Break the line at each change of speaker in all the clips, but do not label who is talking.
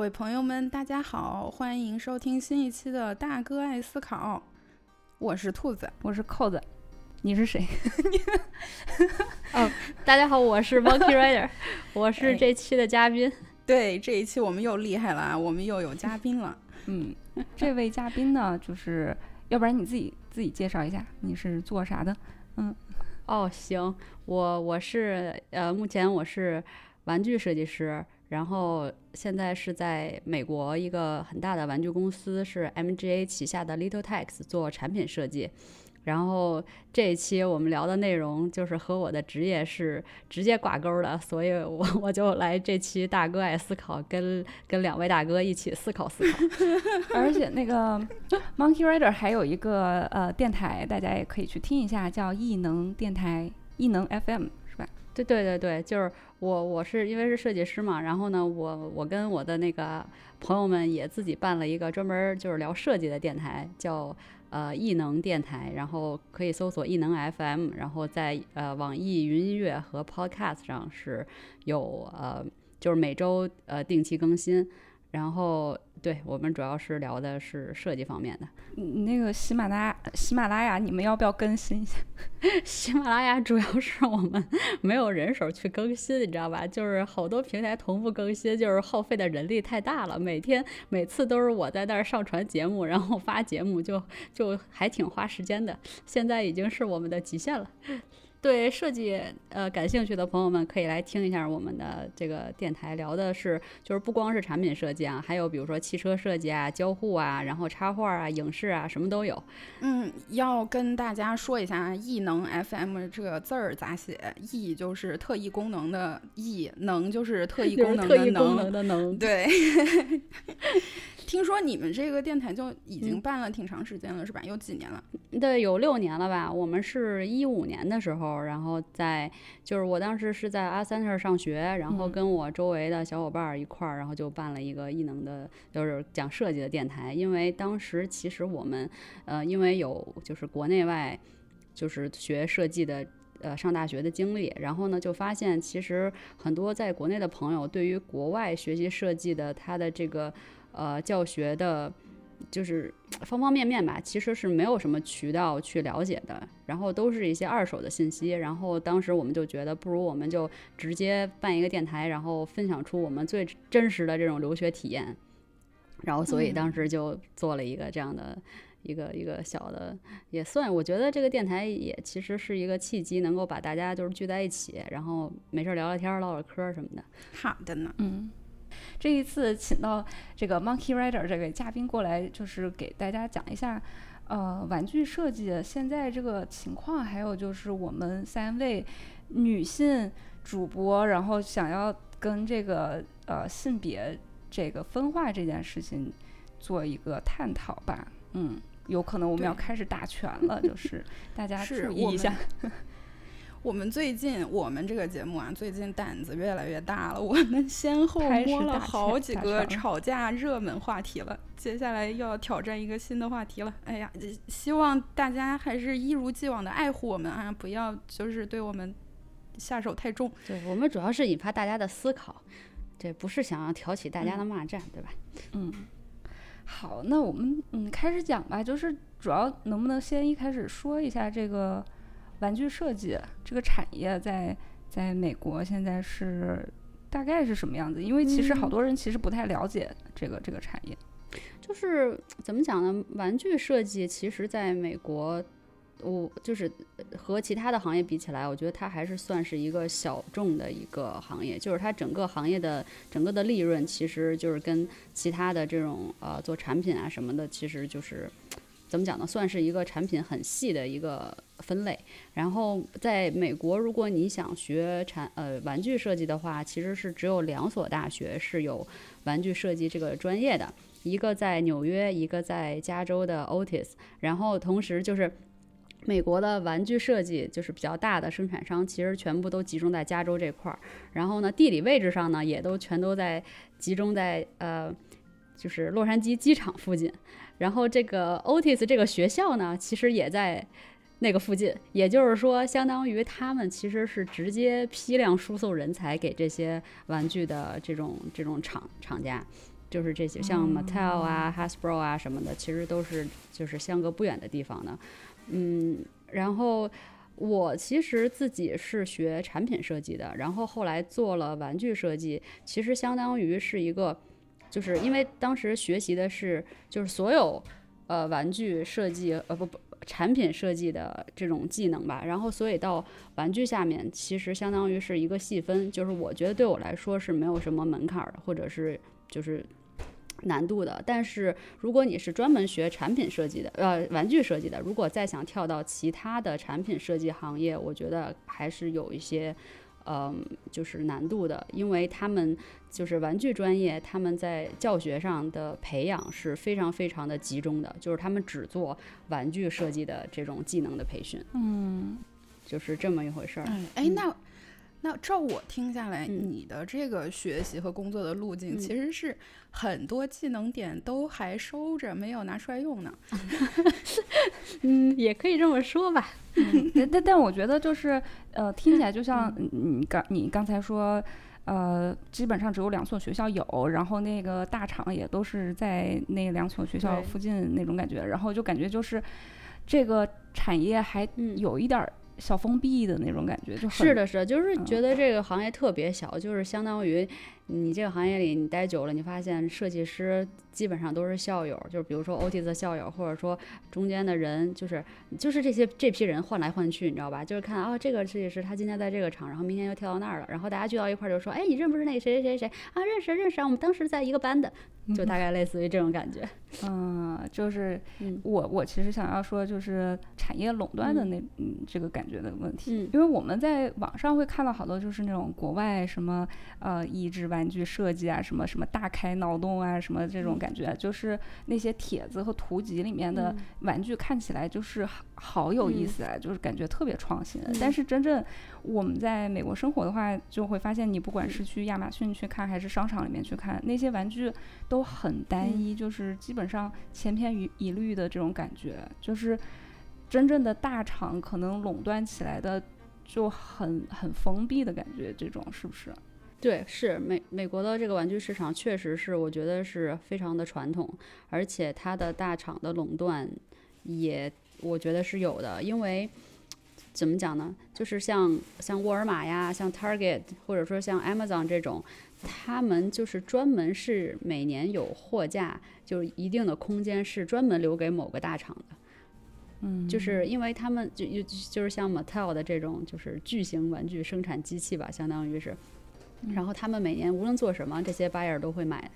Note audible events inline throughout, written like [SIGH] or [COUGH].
位朋友们，大家好，欢迎收听新一期的《大哥爱思考》，我是兔子，
我是扣子，你是谁？[LAUGHS]
哦，大家好，我是 Monkey Rider，[LAUGHS] 我是这期的嘉宾。
对，这一期我们又厉害了啊，我们又有嘉宾了。[LAUGHS]
嗯，这位嘉宾呢，就是要不然你自己自己介绍一下，你是做啥的？嗯，
哦，行，我我是呃，目前我是玩具设计师。然后现在是在美国一个很大的玩具公司，是 MGA 旗下的 Little Tex 做产品设计。然后这一期我们聊的内容就是和我的职业是直接挂钩的，所以我我就来这期大哥爱思考，跟跟两位大哥一起思考思考。[LAUGHS]
而且那个 [LAUGHS] Monkey Rider 还有一个呃电台，大家也可以去听一下，叫异能电台，异能 FM。
对对对对，就是我我是因为是设计师嘛，然后呢，我我跟我的那个朋友们也自己办了一个专门就是聊设计的电台，叫呃异能电台，然后可以搜索异能 FM，然后在呃网易云音乐和 Podcast 上是有呃就是每周呃定期更新，然后。对我们主要是聊的是设计方面的。
你那个喜马拉雅，喜马拉雅，你们要不要更新一下？[LAUGHS]
喜马拉雅主要是我们 [LAUGHS] 没有人手去更新，你知道吧？就是好多平台同步更新，就是耗费的人力太大了。每天每次都是我在那儿上传节目，然后发节目，就就还挺花时间的。现在已经是我们的极限了。对设计呃感兴趣的朋友们，可以来听一下我们的这个电台，聊的是就是不光是产品设计啊，还有比如说汽车设计啊、交互啊，然后插画啊、影视啊，什么都有。
嗯，要跟大家说一下，异能 FM 这个字儿咋写？异就是特异功能的异，能就是特异功能
的能。
对。听说你们这个电台就已经办了挺长时间了，是吧？有几年了？
对，有六年了吧。我们是一五年的时候，然后在就是我当时是在阿三那儿上学，然后跟我周围的小伙伴一块儿，然后就办了一个艺能的，就是讲设计的电台。因为当时其实我们呃，因为有就是国内外就是学设计的呃上大学的经历，然后呢就发现其实很多在国内的朋友对于国外学习设计的他的这个。呃，教学的，就是方方面面吧，其实是没有什么渠道去了解的，然后都是一些二手的信息。然后当时我们就觉得，不如我们就直接办一个电台，然后分享出我们最真实的这种留学体验。然后，所以当时就做了一个这样的一个一个小的，也算我觉得这个电台也其实是一个契机，能够把大家就是聚在一起，然后没事聊聊天、唠唠嗑什么的。
好的呢，
嗯。这一次请到这个 Monkey Rider 这位嘉宾过来，就是给大家讲一下，呃，玩具设计现在这个情况，还有就是我们三位女性主播，然后想要跟这个呃性别这个分化这件事情做一个探讨吧。嗯，有可能我们要开始打拳了，就是大家注意一下。[LAUGHS]
我们最近，我们这个节目啊，最近胆子越来越大了。我们先后摸了好几个吵架热门话题了，接下来又要挑战一个新的话题了。哎呀，希望大家还是一如既往的爱护我们啊，不要就是对我们下手太重。
对我们主要是引发大家的思考，这不是想要挑起大家的骂战，对吧？
嗯，好，那我们嗯开始讲吧，就是主要能不能先一开始说一下这个。玩具设计这个产业在在美国现在是大概是什么样子？因为其实好多人其实不太了解这个这个产业。
就是怎么讲呢？玩具设计其实在美国，我就是和其他的行业比起来，我觉得它还是算是一个小众的一个行业。就是它整个行业的整个的利润，其实就是跟其他的这种呃做产品啊什么的，其实就是。怎么讲呢？算是一个产品很细的一个分类。然后在美国，如果你想学产呃玩具设计的话，其实是只有两所大学是有玩具设计这个专业的，一个在纽约，一个在加州的 Otis。然后同时就是美国的玩具设计就是比较大的生产商，其实全部都集中在加州这块儿。然后呢，地理位置上呢，也都全都在集中在呃就是洛杉矶机场附近。然后这个 Otis 这个学校呢，其实也在那个附近，也就是说，相当于他们其实是直接批量输送人才给这些玩具的这种这种厂厂家。就是这些像 Mattel 啊、Hasbro 啊什么的，其实都是就是相隔不远的地方的。嗯，然后我其实自己是学产品设计的，然后后来做了玩具设计，其实相当于是一个，就是因为当时学习的是就是所有呃玩具设计呃不不产品设计的这种技能吧，然后所以到玩具下面其实相当于是一个细分，就是我觉得对我来说是没有什么门槛的，或者是就是。难度的，但是如果你是专门学产品设计的，呃，玩具设计的，如果再想跳到其他的产品设计行业，我觉得还是有一些，嗯，就是难度的，因为他们就是玩具专业，他们在教学上的培养是非常非常的集中的，就是他们只做玩具设计的这种技能的培训，
嗯，
就是这么一回事儿。
哎，那。那照我听下来，你的这个学习和工作的路径，其实是很多技能点都还收着，没有拿出来用呢。[LAUGHS]
嗯，也可以这么说吧。[LAUGHS]
但但但我觉得就是，呃，听起来就像你刚你刚才说，呃，基本上只有两所学校有，然后那个大厂也都是在那两所学校附近那种感觉，然后就感觉就是这个产业还有一点儿。小封闭的那种感觉，
就是的，是，就是觉得这个行业特别小，就是相当于。你这个行业里，你待久了，你发现设计师基本上都是校友，就是比如说 OT 的校友，或者说中间的人，就是就是这些这批人换来换去，你知道吧？就是看啊，这个设计师他今天在这个厂，然后明天又跳到那儿了，然后大家聚到一块儿就说，哎，你认不认识那个谁谁谁谁啊？认识认识啊，我们当时在一个班的，就大概类似于这种感觉。[LAUGHS]
嗯，就是我我其实想要说，就是产业垄断的那嗯这个感觉的问题，因为我们在网上会看到好多就是那种国外什么呃移植玩具设计啊，什么什么大开脑洞啊，什么这种感觉，就是那些帖子和图集里面的玩具看起来就是好有意思啊，就是感觉特别创新。但是真正我们在美国生活的话，就会发现，你不管是去亚马逊去看，还是商场里面去看，那些玩具都很单一，就是基本上千篇一律的这种感觉。就是真正的大厂可能垄断起来的就很很封闭的感觉，这种是不是？
对，是美美国的这个玩具市场确实是，我觉得是非常的传统，而且它的大厂的垄断也我觉得是有的，因为怎么讲呢？就是像像沃尔玛呀，像 Target，或者说像 Amazon 这种，他们就是专门是每年有货架，就是一定的空间是专门留给某个大厂的，
嗯，
就是因为他们就就是像 Mattel 的这种就是巨型玩具生产机器吧，相当于是。然后他们每年无论做什么，这些 buyer 都会买。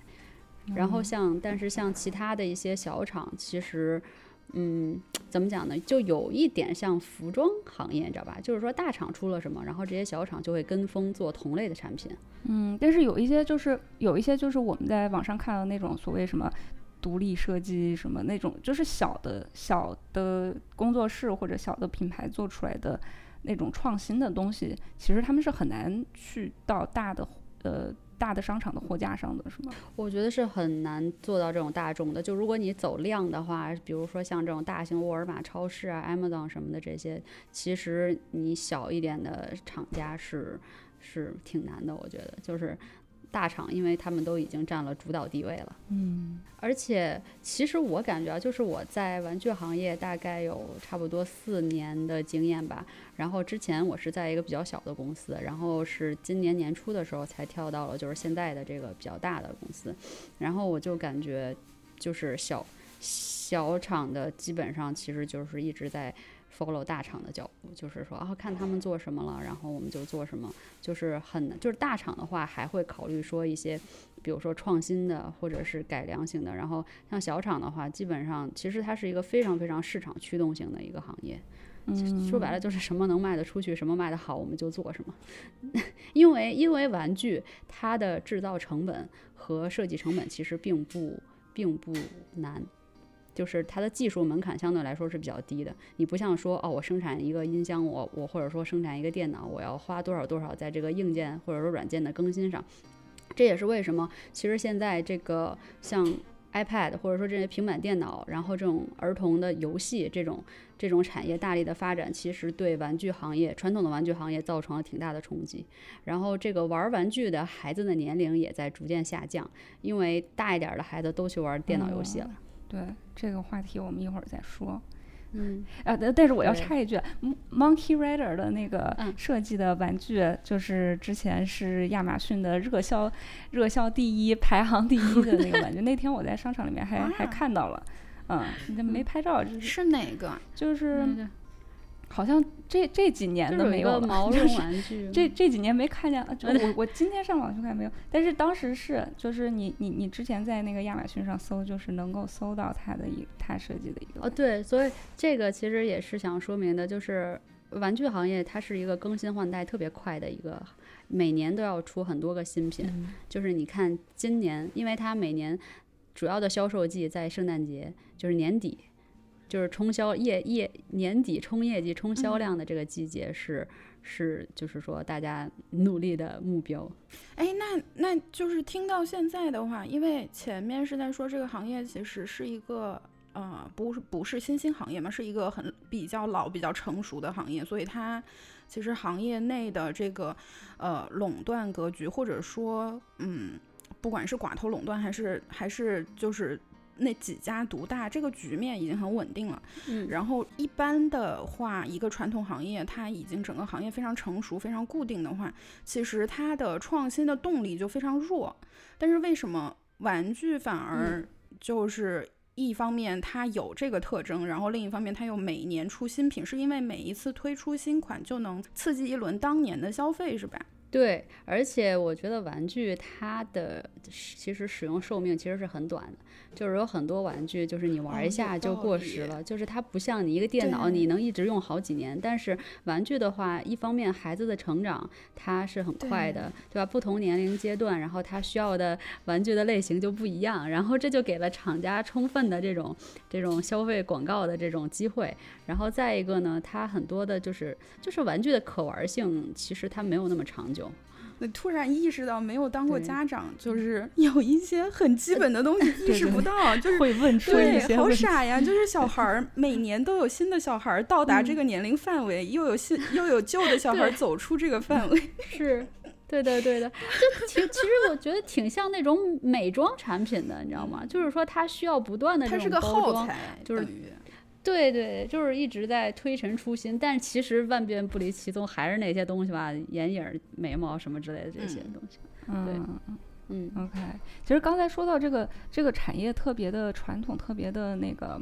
然后像，但是像其他的一些小厂，其实，嗯，怎么讲呢？就有一点像服装行业，你知道吧？就是说大厂出了什么，然后这些小厂就会跟风做同类的产品。
嗯，但是有一些就是有一些就是我们在网上看到那种所谓什么独立设计什么那种，就是小的小的工作室或者小的品牌做出来的。那种创新的东西，其实他们是很难去到大的呃大的商场的货架上的，是吗？
我觉得是很难做到这种大众的。就如果你走量的话，比如说像这种大型沃尔玛超市啊、Amazon 什么的这些，其实你小一点的厂家是是挺难的。我觉得就是。大厂，因为他们都已经占了主导地位了。
嗯，
而且其实我感觉啊，就是我在玩具行业大概有差不多四年的经验吧。然后之前我是在一个比较小的公司，然后是今年年初的时候才跳到了就是现在的这个比较大的公司。然后我就感觉，就是小小厂的基本上其实就是一直在。Follow 大厂的脚步，就是说啊，看他们做什么了，然后我们就做什么，就是很就是大厂的话还会考虑说一些，比如说创新的或者是改良型的，然后像小厂的话，基本上其实它是一个非常非常市场驱动型的一个行业，说白了就是什么能卖得出去，什么卖得好，我们就做什么，[LAUGHS] 因为因为玩具它的制造成本和设计成本其实并不并不难。就是它的技术门槛相对来说是比较低的，你不像说哦，我生产一个音箱，我我或者说生产一个电脑，我要花多少多少在这个硬件或者说软件的更新上。这也是为什么，其实现在这个像 iPad 或者说这些平板电脑，然后这种儿童的游戏这种这种产业大力的发展，其实对玩具行业传统的玩具行业造成了挺大的冲击。然后这个玩玩具的孩子的年龄也在逐渐下降，因为大一点的孩子都去玩电脑游戏了。
对这个话题，我们一会儿再说。
嗯
啊，但但是我要插一句，Monkey Rider 的那个设计的玩具，就是之前是亚马逊的热销热销第一排行第一的那个玩具。那天我在商场里面还还看到了，嗯，没拍照，
是哪个？
就是。好像这这几年的没
有毛绒玩
具，这这几年没看见。就 [LAUGHS] 我我今天上网去看没有，但是当时是就是你你你之前在那个亚马逊上搜，就是能够搜到它的一它设计的一个。
哦，对，所以这个其实也是想说明的，就是玩具行业它是一个更新换代特别快的一个，每年都要出很多个新品。就是你看今年，因为它每年主要的销售季在圣诞节，就是年底。就是冲销业业年底冲业绩冲销量的这个季节是是就是说大家努力的目标。
哎，那那就是听到现在的话，因为前面是在说这个行业其实是一个呃不是不是新兴行业嘛，是一个很比较老比较成熟的行业，所以它其实行业内的这个呃垄断格局，或者说嗯不管是寡头垄断还是还是就是。那几家独大，这个局面已经很稳定了。
嗯，
然后一般的话，一个传统行业它已经整个行业非常成熟、非常固定的话，其实它的创新的动力就非常弱。但是为什么玩具反而就是一方面它有这个特征，然后另一方面它又每年出新品，是因为每一次推出新款就能刺激一轮当年的消费，是吧？
对，而且我觉得玩具它的其实使用寿命其实是很短的。就是有很多玩具，就是你玩一下就过时了。就是它不像你一个电脑，你能一直用好几年。但是玩具的话，一方面孩子的成长它是很快的，对吧？不同年龄阶段，然后他需要的玩具的类型就不一样。然后这就给了厂家充分的这种这种消费广告的这种机会。然后再一个呢，它很多的就是就是玩具的可玩性，其实它没有那么长久。
那突然意识到，没有当过家长，就是有一些很基本的东西意识不到，就是
会问出一些
好傻呀！就是小孩儿 [LAUGHS] 每年都有新的小孩儿到达这个年龄范围，又有新又有旧的小孩儿走出这个范围，[LAUGHS]
是，对的对的，[LAUGHS] 就挺其实我觉得挺像那种美妆产品的，你知道吗？就是说它需要不断的这种包装，就是。对对，就是一直在推陈出新，但是其实万变不离其宗，还是那些东西吧，眼影、眉毛什么之类的这些东西。
嗯
嗯
，OK。其实刚才说到这个这个产业特别的传统，特别的那个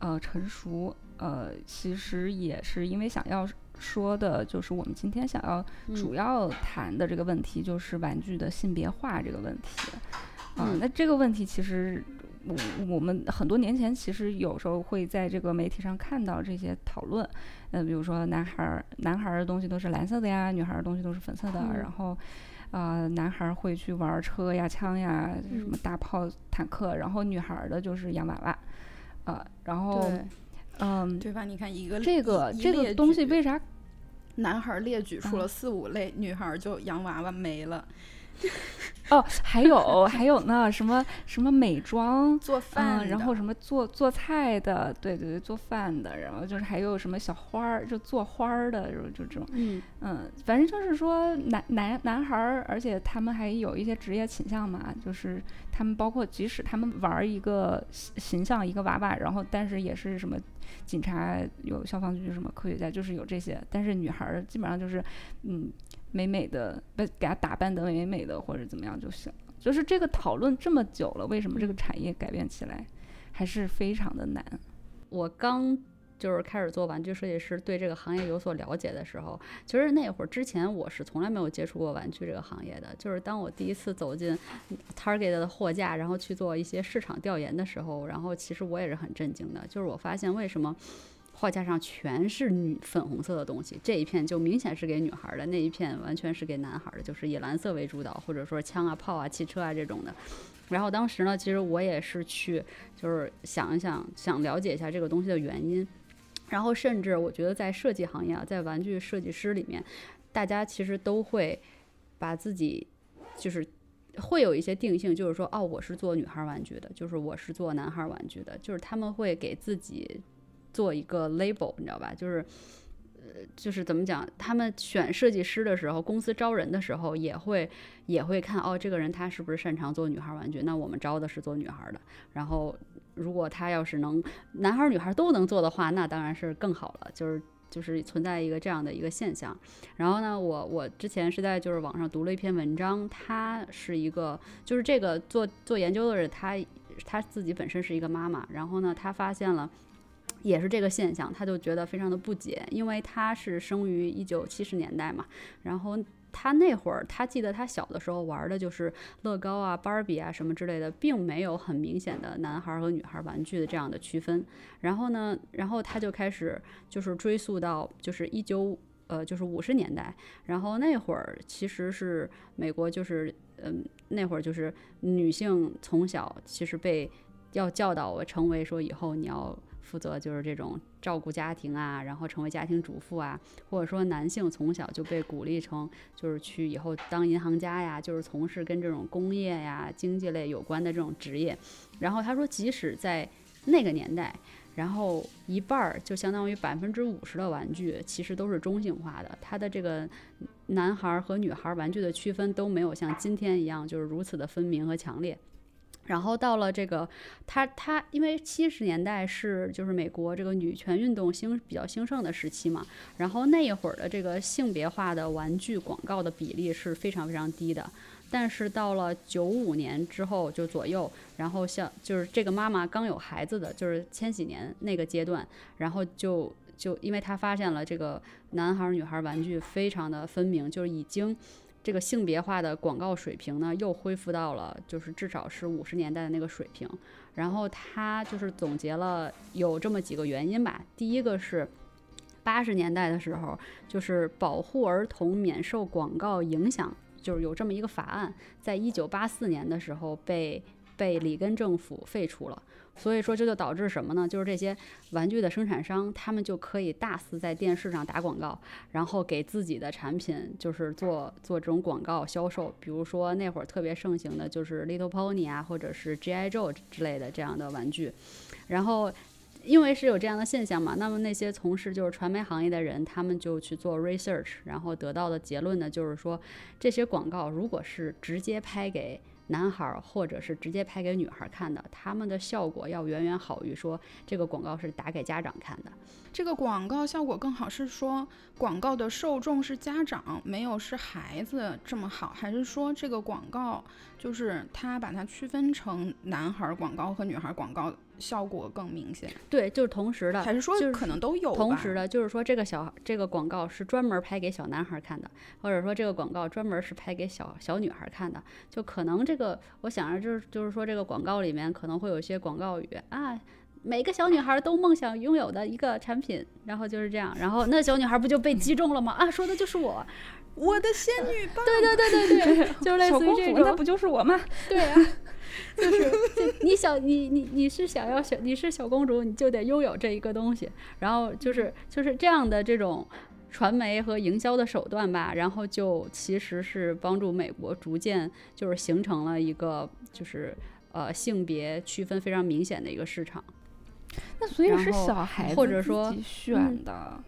呃成熟，呃，其实也是因为想要说的，就是我们今天想要主要谈的这个问题，就是玩具的性别化这个问题。啊，那这个问题其实。我我们很多年前其实有时候会在这个媒体上看到这些讨论，嗯，比如说男孩儿男孩儿的东西都是蓝色的呀，女孩儿的东西都是粉色的，然后，啊，男孩儿会去玩车呀、枪呀、什么大炮、坦克，然后女孩儿的就是洋娃娃，啊，然后，嗯，
对吧？你看一个
这个这个东西为啥
男孩儿列举出了四五类，女孩儿就洋娃娃没了。[LAUGHS]
哦，还有还有呢，什么什么美妆
做饭，
然后什么做做菜的，对对对，做饭的，然后就是还有什么小花儿，就做花儿的，就就这种，
嗯
嗯，反正就是说男男男孩儿，而且他们还有一些职业倾向嘛，就是他们包括即使他们玩一个形象一个娃娃，然后但是也是什么警察有消防局什么科学家，就是有这些，但是女孩儿基本上就是嗯。美美的，被给她打扮得美美的，或者怎么样就行了。就是这个讨论这么久了，为什么这个产业改变起来还是非常的难？
我刚就是开始做玩具设计师，对这个行业有所了解的时候，其实那会儿之前我是从来没有接触过玩具这个行业的。就是当我第一次走进 Target 的货架，然后去做一些市场调研的时候，然后其实我也是很震惊的。就是我发现为什么。货架上全是女粉红色的东西，这一片就明显是给女孩的，那一片完全是给男孩的，就是以蓝色为主导，或者说枪啊、炮啊、汽车啊这种的。然后当时呢，其实我也是去，就是想一想，想了解一下这个东西的原因。然后甚至我觉得在设计行业啊，在玩具设计师里面，大家其实都会把自己就是会有一些定性，就是说，哦，我是做女孩玩具的，就是我是做男孩玩具的，就是他们会给自己做一个 label，你知道吧？就是，呃，就是怎么讲？他们选设计师的时候，公司招人的时候也会也会看，哦，这个人他是不是擅长做女孩玩具？那我们招的是做女孩的。然后，如果他要是能男孩女孩都能做的话，那当然是更好了。就是。就是存在一个这样的一个现象，然后呢，我我之前是在就是网上读了一篇文章，他是一个就是这个做做研究的人，他他自己本身是一个妈妈，然后呢，他发现了也是这个现象，他就觉得非常的不解，因为他是生于一九七十年代嘛，然后。他那会儿，他记得他小的时候玩的就是乐高啊、芭比啊什么之类的，并没有很明显的男孩和女孩玩具的这样的区分。然后呢，然后他就开始就是追溯到就是一九呃就是五十年代，然后那会儿其实是美国就是嗯那会儿就是女性从小其实被要教导成为说以后你要。负责就是这种照顾家庭啊，然后成为家庭主妇啊，或者说男性从小就被鼓励成就是去以后当银行家呀，就是从事跟这种工业呀、经济类有关的这种职业。然后他说，即使在那个年代，然后一半儿就相当于百分之五十的玩具其实都是中性化的，他的这个男孩和女孩玩具的区分都没有像今天一样就是如此的分明和强烈。然后到了这个，他他因为七十年代是就是美国这个女权运动兴比较兴盛的时期嘛，然后那一会儿的这个性别化的玩具广告的比例是非常非常低的，但是到了九五年之后就左右，然后像就是这个妈妈刚有孩子的就是千禧年那个阶段，然后就就因为她发现了这个男孩女孩玩具非常的分明，就是已经。这个性别化的广告水平呢，又恢复到了就是至少是五十年代的那个水平。然后他就是总结了有这么几个原因吧。第一个是八十年代的时候，就是保护儿童免受广告影响，就是有这么一个法案，在一九八四年的时候被被里根政府废除了。所以说这就导致什么呢？就是这些玩具的生产商，他们就可以大肆在电视上打广告，然后给自己的产品就是做做这种广告销售。比如说那会儿特别盛行的就是 Little Pony 啊，或者是 G.I. Joe 之类的这样的玩具。然后因为是有这样的现象嘛，那么那些从事就是传媒行业的人，他们就去做 research，然后得到的结论呢，就是说这些广告如果是直接拍给男孩儿或者是直接拍给女孩看的，他们的效果要远远好于说这个广告是打给家长看的。
这个广告效果更好，是说广告的受众是家长，没有是孩子这么好，还是说这个广告就是他把它区分成男孩广告和女孩广告？效果更明显，
对，就是同时的，
还是说可能都有？
同时的，就是说这个小这个广告是专门拍给小男孩看的，或者说这个广告专门是拍给小小女孩看的，就可能这个我想着就是就是说这个广告里面可能会有一些广告语啊，每个小女孩都梦想拥有的一个产品，然后就是这样，然后那小女孩不就被击中了吗？啊，说的就是我，
我的仙女棒，
对对对对对，[LAUGHS] 就类似于这种，
那不就是我吗？
对啊。就是，就你想你你你是想要小你是小公主，你就得拥有这一个东西。然后就是就是这样的这种传媒和营销的手段吧，然后就其实是帮助美国逐渐就是形成了一个就是呃性别区分非常明显的一个市场。
那所以是小孩
或者说
选的，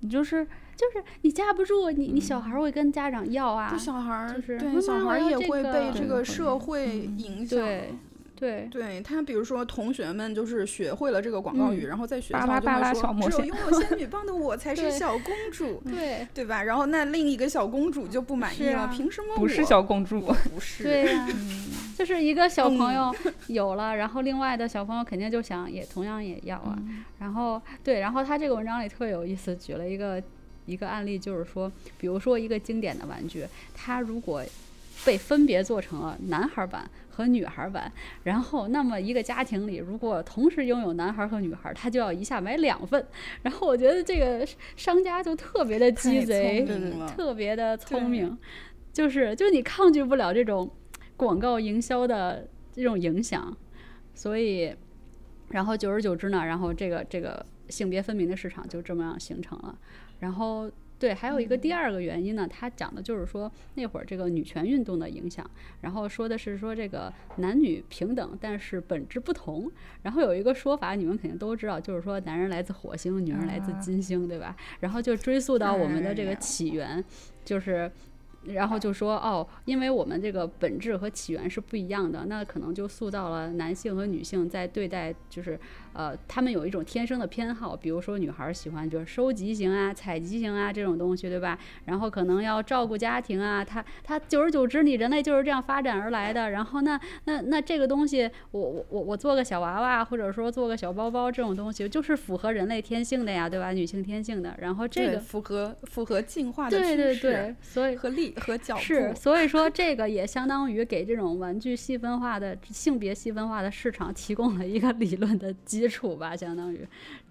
你就是。
就是你架不住你，你小孩会跟家长要啊。
小孩
就是
对小孩也会被
这
个社会影响。
对对
对，他比如说同学们就是学会了这个广告语，然后在学校就
会
说：“只有拥有仙女棒的我才是小公主。[LAUGHS] ”
对
对吧？然后那另一个小公主就不满意了，凭什么
不是小公主？[LAUGHS]
不是。
对呀，[LAUGHS] 就是一个小朋友有了，然后另外的小朋友肯定就想也同样也要啊。然后对，然后他这个文章里特别有意思，举了一个。一个案例就是说，比如说一个经典的玩具，它如果被分别做成了男孩版和女孩版，然后那么一个家庭里如果同时拥有男孩和女孩，他就要一下买两份。然后我觉得这个商家就特别的鸡贼，特别的聪明，就是就你抗拒不了这种广告营销的这种影响，所以，然后久而久之呢，然后这个这个性别分明的市场就这么样形成了。然后对，还有一个第二个原因呢，他讲的就是说那会儿这个女权运动的影响，然后说的是说这个男女平等，但是本质不同。然后有一个说法，你们肯定都知道，就是说男人来自火星，女人来自金星，对吧？然后就追溯到我们的这个起源，就是。然后就说哦，因为我们这个本质和起源是不一样的，那可能就塑造了男性和女性在对待，就是呃，他们有一种天生的偏好，比如说女孩喜欢就是收集型啊、采集型啊这种东西，对吧？然后可能要照顾家庭啊，他他久而久之，你人类就是这样发展而来的。然后那那那这个东西，我我我我做个小娃娃，或者说做个小包包这种东西，就是符合人类天性的呀，对吧？女性天性的。然后这个
符合符合进化的
趋势，对对对，[LAUGHS] 所以
和力。和脚步
是，所以说这个也相当于给这种玩具细分化的性别细分化的市场提供了一个理论的基础吧，相当于，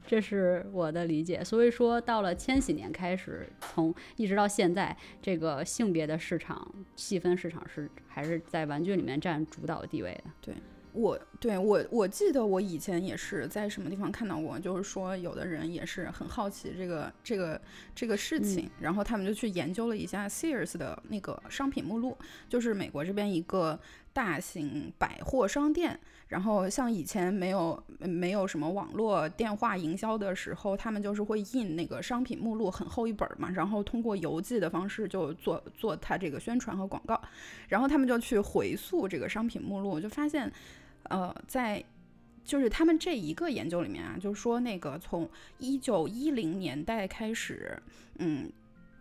这是我的理解。所以说到了千禧年开始，从一直到现在，这个性别的市场细分市场是还是在玩具里面占主导地位的。
对。我对我我记得我以前也是在什么地方看到过，就是说有的人也是很好奇这个这个这个事情，然后他们就去研究了一下 Sears 的那个商品目录，就是美国这边一个大型百货商店。然后像以前没有没有什么网络电话营销的时候，他们就是会印那个商品目录很厚一本嘛，然后通过邮寄的方式就做做它这个宣传和广告。然后他们就去回溯这个商品目录，就发现。呃，在就是他们这一个研究里面啊，就是说那个从一九一零年代开始，嗯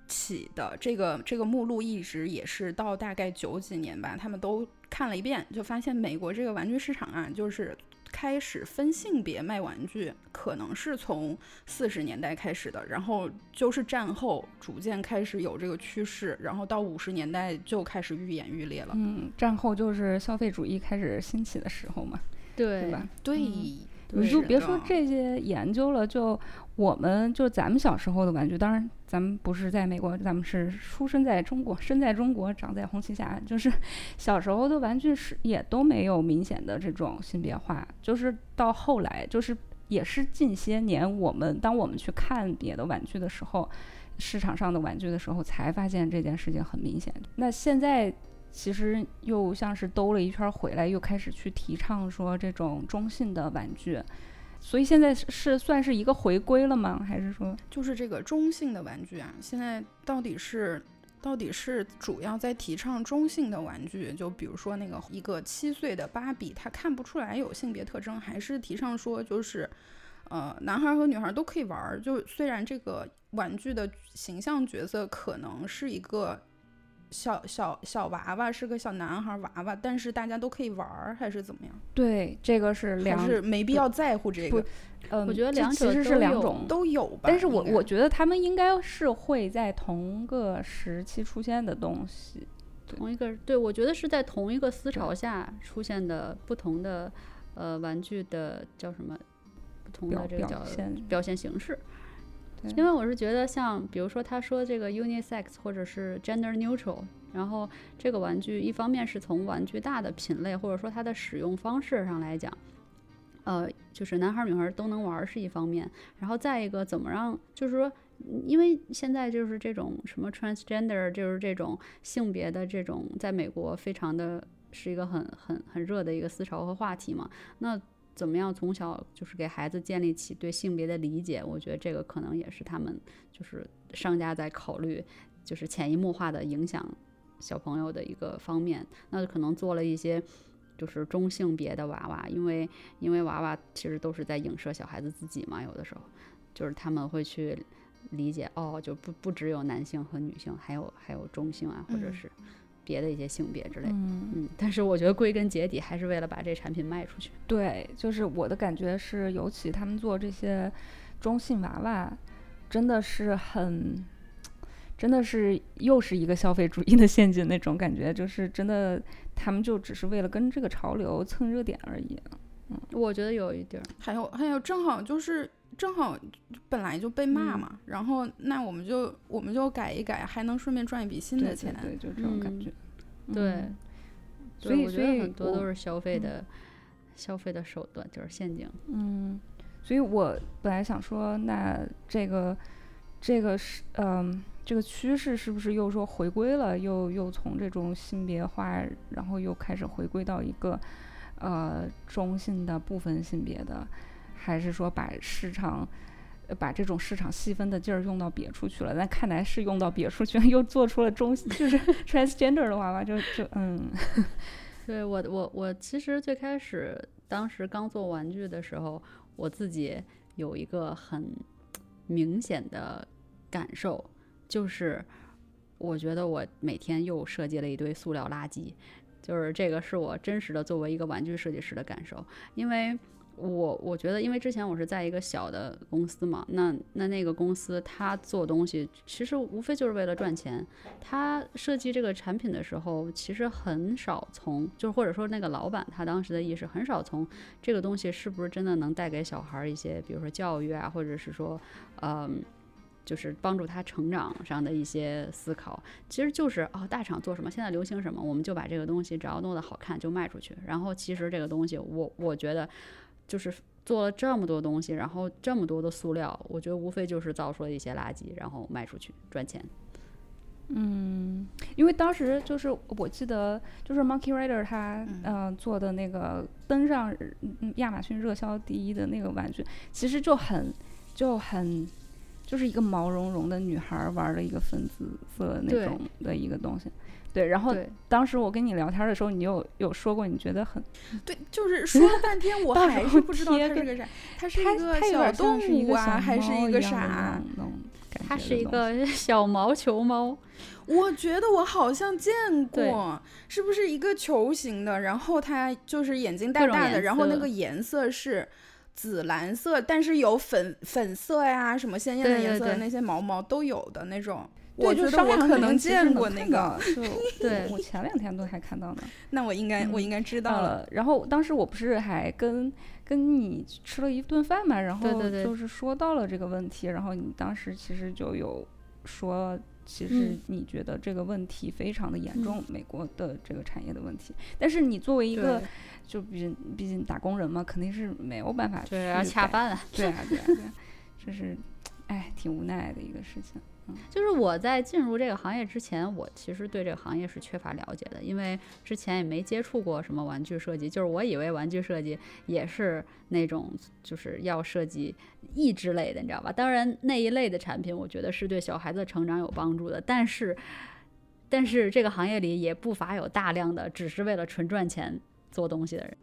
起的这个这个目录一直也是到大概九几年吧，他们都看了一遍，就发现美国这个玩具市场啊，就是开始分性别卖玩具，可能是从四十年代开始的，然后就是战后逐渐开始有这个趋势，然后到五十年代就开始愈演愈烈了。
嗯，战后就是消费主义开始兴起的时候嘛，对吧？
对。
你就别说这些研究了，就我们就咱们小时候的玩具，当然咱们不是在美国，咱们是出生在中国，生在中国，长在红旗下，就是 [LAUGHS] 小时候的玩具是也都没有明显的这种性别化，就是到后来，就是也是近些年，我们当我们去看别的玩具的时候，市场上的玩具的时候，才发现这件事情很明显。那现在。其实又像是兜了一圈回来，又开始去提倡说这种中性的玩具，所以现在是算是一个回归了吗？还是说
就是这个中性的玩具啊？现在到底是到底是主要在提倡中性的玩具？就比如说那个一个七岁的芭比，他看不出来有性别特征，还是提倡说就是呃男孩和女孩都可以玩儿？就虽然这个玩具的形象角色可能是一个。小小小娃娃是个小男孩娃娃，但是大家都可以玩儿，还是怎么样？
对，这个是两，
是没必要在乎这个。
嗯，
我觉得两
其实是两种
都有吧。
但是我我觉得他们应该是会在同个时期出现的东西，
同一个对，我觉得是在同一个思潮下出现的不同的呃玩具的叫什么不同的这个叫表现形式。因为我是觉得，像比如说他说这个 unisex 或者是 gender neutral，然后这个玩具一方面是从玩具大的品类或者说它的使用方式上来讲，呃，就是男孩女孩都能玩是一方面，然后再一个怎么让，就是说，因为现在就是这种什么 transgender，就是这种性别的这种，在美国非常的是一个很很很热的一个思潮和话题嘛，那。怎么样从小就是给孩子建立起对性别的理解？我觉得这个可能也是他们就是商家在考虑，就是潜移默化的影响小朋友的一个方面。那可能做了一些就是中性别的娃娃，因为因为娃娃其实都是在影射小孩子自己嘛。有的时候就是他们会去理解，哦，就不不只有男性和女性，还有还有中性啊，或者是。别的一些性别之类，嗯嗯，但是我觉得归根结底还是为了把这产品卖出去。
对，就是我的感觉是，尤其他们做这些中性娃娃，真的是很，真的是又是一个消费主义的陷阱那种感觉，就是真的，他们就只是为了跟这个潮流蹭热点而已。
嗯，我觉得有一点，
还有还有，正好就是。正好本来就被骂嘛，然后那我们就我们就改一改，还能顺便赚一笔新的钱，
对，就这种感觉。
对，
所以
我觉得很多都是消费的消费的手段，就是陷阱。
嗯，所以我本来想说，那这个这个是嗯，这个趋势是不是又说回归了？又又从这种性别化，然后又开始回归到一个呃中性的部分性别的，还是说把市场把这种市场细分的劲儿用到别处去了？那看来是用到别处去了，[LAUGHS] 又做出了中就是 [LAUGHS] transgender 的娃娃，就就嗯，[LAUGHS]
对我我我其实最开始当时刚做玩具的时候，我自己有一个很明显的感受。就是我觉得我每天又设计了一堆塑料垃圾，就是这个是我真实的作为一个玩具设计师的感受，因为我我觉得，因为之前我是在一个小的公司嘛，那那那个公司他做东西其实无非就是为了赚钱，他设计这个产品的时候，其实很少从，就是或者说那个老板他当时的意识很少从这个东西是不是真的能带给小孩一些，比如说教育啊，或者是说，嗯。就是帮助他成长上的一些思考，其实就是哦，大厂做什么，现在流行什么，我们就把这个东西只要弄得好看就卖出去。然后其实这个东西，我我觉得就是做了这么多东西，然后这么多的塑料，我觉得无非就是造出了一些垃圾，然后卖出去赚钱。
嗯，因为当时就是我记得就是 Monkey Rider 他嗯做的那个登上亚马逊热销第一的那个玩具，其实就很就很。就是一个毛茸茸的女孩玩的一个粉紫色那种的一个东西，对。然后当时我跟你聊天的时候，你有有说过你觉得很 [LAUGHS]
对，就是说了半天我 [LAUGHS] 还是不知道它是个啥，它是一个小动物啊，还是一个啥？
它是一个小毛球猫。
我觉得我好像见过，是不是一个球形的？然后它就是眼睛大大的，然后那个颜色是。紫蓝色，但是有粉粉色呀，什么鲜艳的颜色的那些毛毛都有的那种。我觉得我可能见过那个。[LAUGHS]
对，我前两天都还看到呢。
那我应该我应该知道了。
然后当时我不是还跟跟你吃了一顿饭嘛，然后就是说到了这个问题，然后你当时其实就有说，其实你觉得这个问题非常的严重，美国的这个产业的问题。但是你作为一个。就毕竟毕竟打工人嘛，肯定是没有办法去
恰饭啊。
对啊，对啊，对啊，[LAUGHS] 这是，哎，挺无奈的一个事情。嗯，
就是我在进入这个行业之前，我其实对这个行业是缺乏了解的，因为之前也没接触过什么玩具设计。就是我以为玩具设计也是那种就是要设计益智类的，你知道吧？当然那一类的产品，我觉得是对小孩子成长有帮助的。但是，但是这个行业里也不乏有大量的只是为了纯赚钱。做东西的人，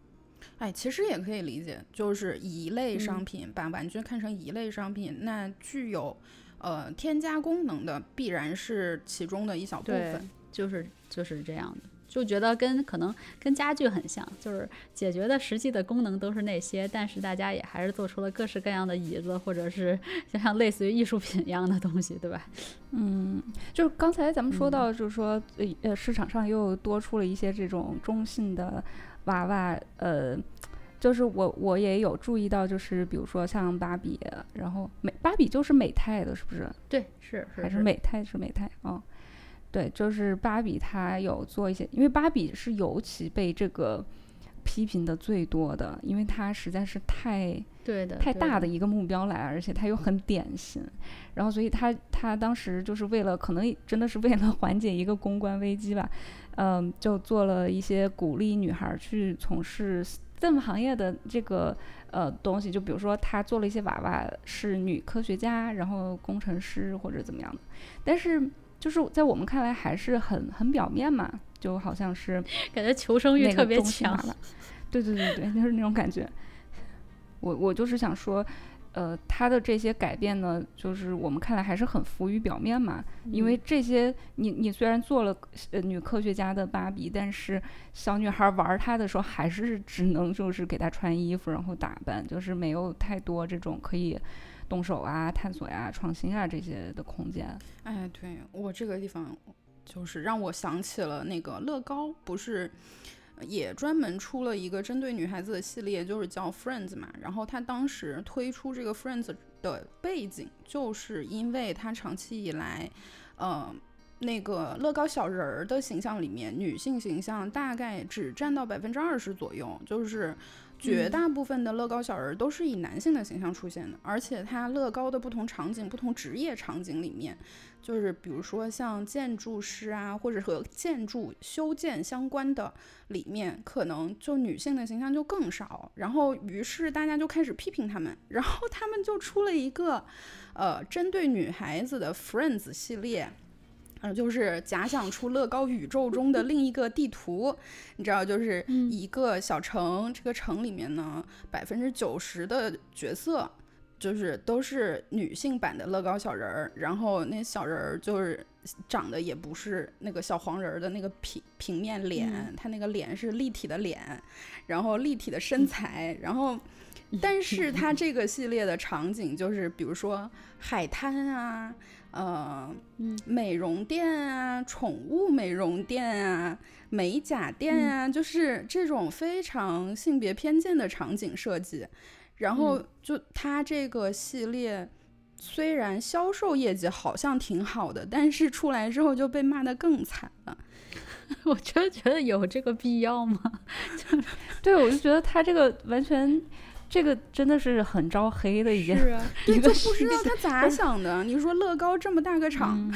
哎，其实也可以理解，就是一类商品，把玩具看成一类商品，那具有呃添加功能的，必然是其中的一小部分，
就是就是这样的，就觉得跟可能跟家具很像，就是解决的实际的功能都是那些，但是大家也还是做出了各式各样的椅子，或者是就像类似于艺术品一样的东西，对吧？
嗯，就是刚才咱们说到，就是说呃市场上又多出了一些这种中性的。娃娃，呃，就是我我也有注意到，就是比如说像芭比，然后美芭比就是美泰的，是不是？
对，是
还是美泰是美泰啊？对，就是芭比，它有做一些，因为芭比是尤其被这个批评的最多的，因为它实在是太
对的
太大的一个目标来，而且它又很典型，然后所以它它当时就是为了可能真的是为了缓解一个公关危机吧。嗯，就做了一些鼓励女孩去从事 STEM 行业的这个呃东西，就比如说她做了一些娃娃是女科学家，然后工程师或者怎么样的，但是就是在我们看来还是很很表面嘛，就好像是 [LAUGHS]
感觉求生欲特别强，
对对对对，就是那种感觉。我我就是想说。呃，他的这些改变呢，就是我们看来还是很浮于表面嘛。因为这些，你你虽然做了呃女科学家的芭比，但是小女孩玩它的时候，还是只能就是给她穿衣服，然后打扮，就是没有太多这种可以动手啊、探索呀、创新啊这些的空间。
哎，对我这个地方，就是让我想起了那个乐高，不是。也专门出了一个针对女孩子的系列，就是叫 Friends 嘛。然后他当时推出这个 Friends 的背景，就是因为他长期以来，呃，那个乐高小人儿的形象里面，女性形象大概只占到百分之二十左右，就是。绝大部分的乐高小人都是以男性的形象出现的，而且它乐高的不同场景、不同职业场景里面，就是比如说像建筑师啊，或者和建筑修建相关的里面，可能就女性的形象就更少。然后于是大家就开始批评他们，然后他们就出了一个，呃，针对女孩子的 Friends 系列。嗯，就是假想出乐高宇宙中的另一个地图，你知道，就是一个小城，这个城里面呢，百分之九十的角色就是都是女性版的乐高小人儿，然后那小人儿就是长得也不是那个小黄人儿的那个平平面脸，他那个脸是立体的脸，然后立体的身材，然后。但是它这个系列的场景就是，比如说海滩啊，呃，美容店啊，宠物美容店啊，美甲店啊，就是这种非常性别偏见的场景设计。然后就它这个系列，虽然销售业绩好像挺好的，但是出来之后就被骂得更惨了。[LAUGHS]
我就觉得有这个必要吗？[LAUGHS]
就对我就觉得它这个完全。这个真的是很招黑的一件，
是啊，[LAUGHS] 对，就不知道他 [LAUGHS] 咋想的。你说乐高这么大个厂，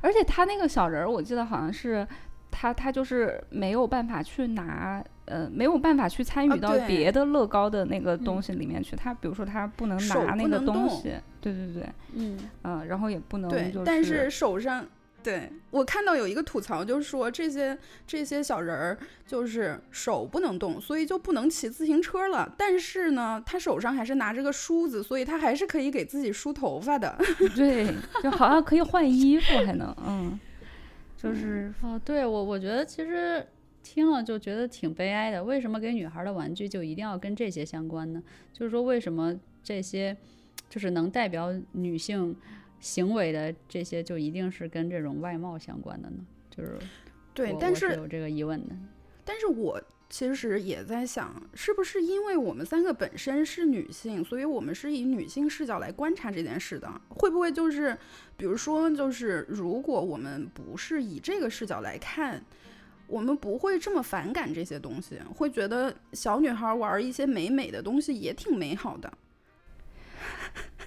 而且他那个小人儿，我记得好像是他，他就是没有办法去拿，呃，没有办法去参与到别的乐高的那个东西里面去。他比如说他不能拿那个东西，对对对，嗯嗯，然后也不能，
对，但是手上。对我看到有一个吐槽，就是说这些这些小人儿就是手不能动，所以就不能骑自行车了。但是呢，他手上还是拿着个梳子，所以他还是可以给自己梳头发的。[LAUGHS]
对，就好像可以换衣服，还能嗯，就是 [LAUGHS]
哦，对我我觉得其实听了就觉得挺悲哀的。为什么给女孩的玩具就一定要跟这些相关呢？就是说为什么这些就是能代表女性？行为的这些就一定是跟这种外貌相关的呢？就是
对，但是
有这个疑问的。
但是我其实也在想，是不是因为我们三个本身是女性，所以我们是以女性视角来观察这件事的？会不会就是，比如说，就是如果我们不是以这个视角来看，我们不会这么反感这些东西，会觉得小女孩玩一些美美的东西也挺美好的。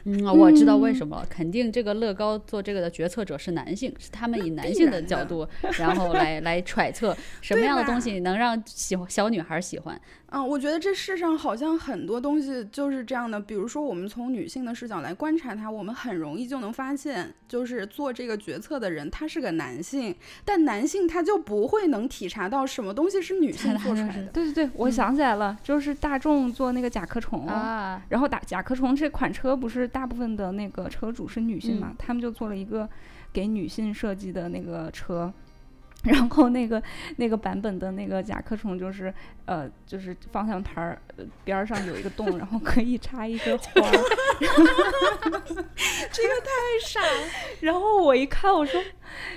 嗯，我知道为什么了，肯定这个乐高做这个的决策者是男性，是他们以男性的角度，然后来来揣测 [LAUGHS] 什么样的东西能让喜欢小女孩喜欢。
嗯，我觉得这世上好像很多东西就是这样的。比如说，我们从女性的视角来观察它，我们很容易就能发现，就是做这个决策的人他是个男性，但男性他就不会能体察到什么东西是女性 [LAUGHS] 做出来的。
对对对，我想起来了，就是大众做那个甲壳虫啊，然后打甲壳虫这款车不是大部分的那个车主是女性嘛，他们就做了一个给女性设计的那个车。然后那个那个版本的那个甲壳虫就是，呃，就是方向盘儿边儿上有一个洞，然后可以插一个花。
这个太傻了。
然后我一看，我说，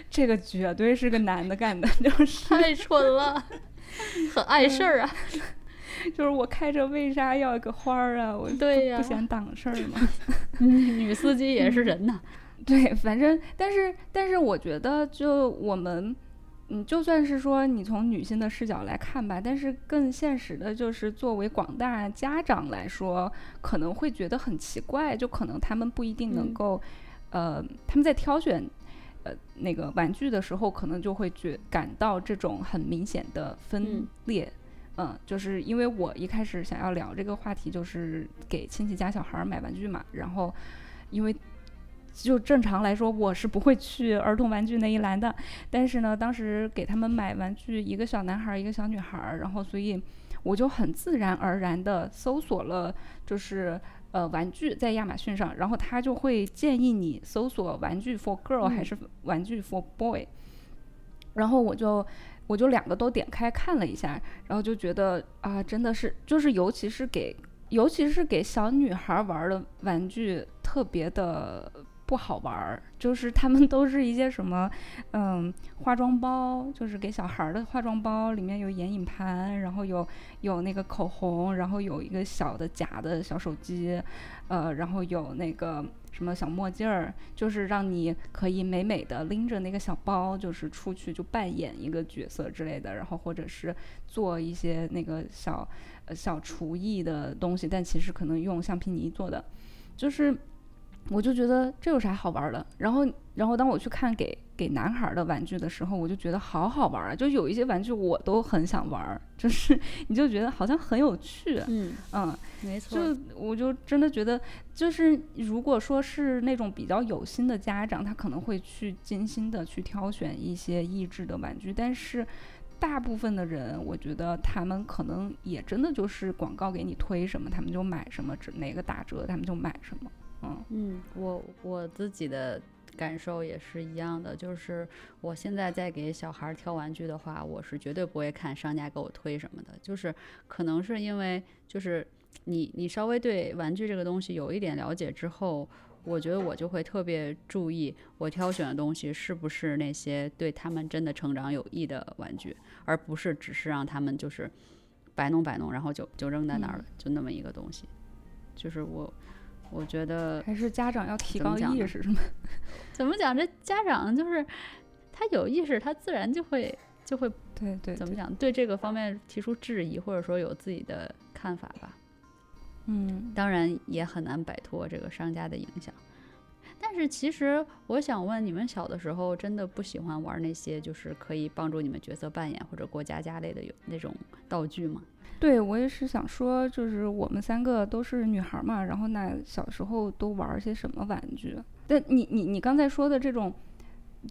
这个绝对是个男的干的，就是
太蠢了，很碍事儿啊。
就是我开着为啥要一个花儿啊？我
对呀，
不嫌挡事儿吗？[LAUGHS]
女司机也是人呐。
对，反正但是但是我觉得就我们。嗯，就算是说你从女性的视角来看吧，但是更现实的就是，作为广大家长来说，可能会觉得很奇怪，就可能他们不一定能够，呃，他们在挑选，呃，那个玩具的时候，可能就会觉感到这种很明显的分裂。嗯，就是因为我一开始想要聊这个话题，就是给亲戚家小孩买玩具嘛，然后因为。就正常来说，我是不会去儿童玩具那一栏的。但是呢，当时给他们买玩具，一个小男孩，一个小女孩，然后所以我就很自然而然的搜索了，就是呃玩具在亚马逊上，然后他就会建议你搜索玩具 for girl 还是玩具 for boy，然后我就我就两个都点开看了一下，然后就觉得啊，真的是就是尤其是给尤其是给小女孩玩的玩具特别的。不好玩儿，就是他们 [LAUGHS] 都是一些什么，嗯，化妆包，就是给小孩的化妆包，里面有眼影盘，然后有有那个口红，然后有一个小的假的小手机，呃，然后有那个什么小墨镜儿，就是让你可以美美的拎着那个小包，就是出去就扮演一个角色之类的，然后或者是做一些那个小小厨艺的东西，但其实可能用橡皮泥做的，就是。我就觉得这有啥好玩的？然后，然后当我去看给给男孩的玩具的时候，我就觉得好好玩啊！就有一些玩具我都很想玩，就是你就觉得好像很有趣。
嗯
嗯，
没错。
就我就真的觉得，就是如果说是那种比较有心的家长，他可能会去精心的去挑选一些益智的玩具，但是大部分的人，我觉得他们可能也真的就是广告给你推什么，他们就买什么，只哪个打折他们就买什么。
嗯。我我自己的感受也是一样的，就是我现在在给小孩挑玩具的话，我是绝对不会看商家给我推什么的，就是可能是因为就是你你稍微对玩具这个东西有一点了解之后，我觉得我就会特别注意我挑选的东西是不是那些对他们真的成长有益的玩具，而不是只是让他们就是摆弄摆弄，然后就就扔在那儿了，就那么一个东西，就是我。我觉得
还是家长要提高意识，是吗？[LAUGHS]
怎么讲？这家长就是他有意识，他自然就会就会
对对，
怎么讲？对这个方面提出质疑，或者说有自己的看法吧。
嗯，
当然也很难摆脱这个商家的影响。但是其实我想问，你们小的时候真的不喜欢玩那些就是可以帮助你们角色扮演或者过家家类的有那种道具吗？
对，我也是想说，就是我们三个都是女孩嘛，然后那小时候都玩些什么玩具？但你你你刚才说的这种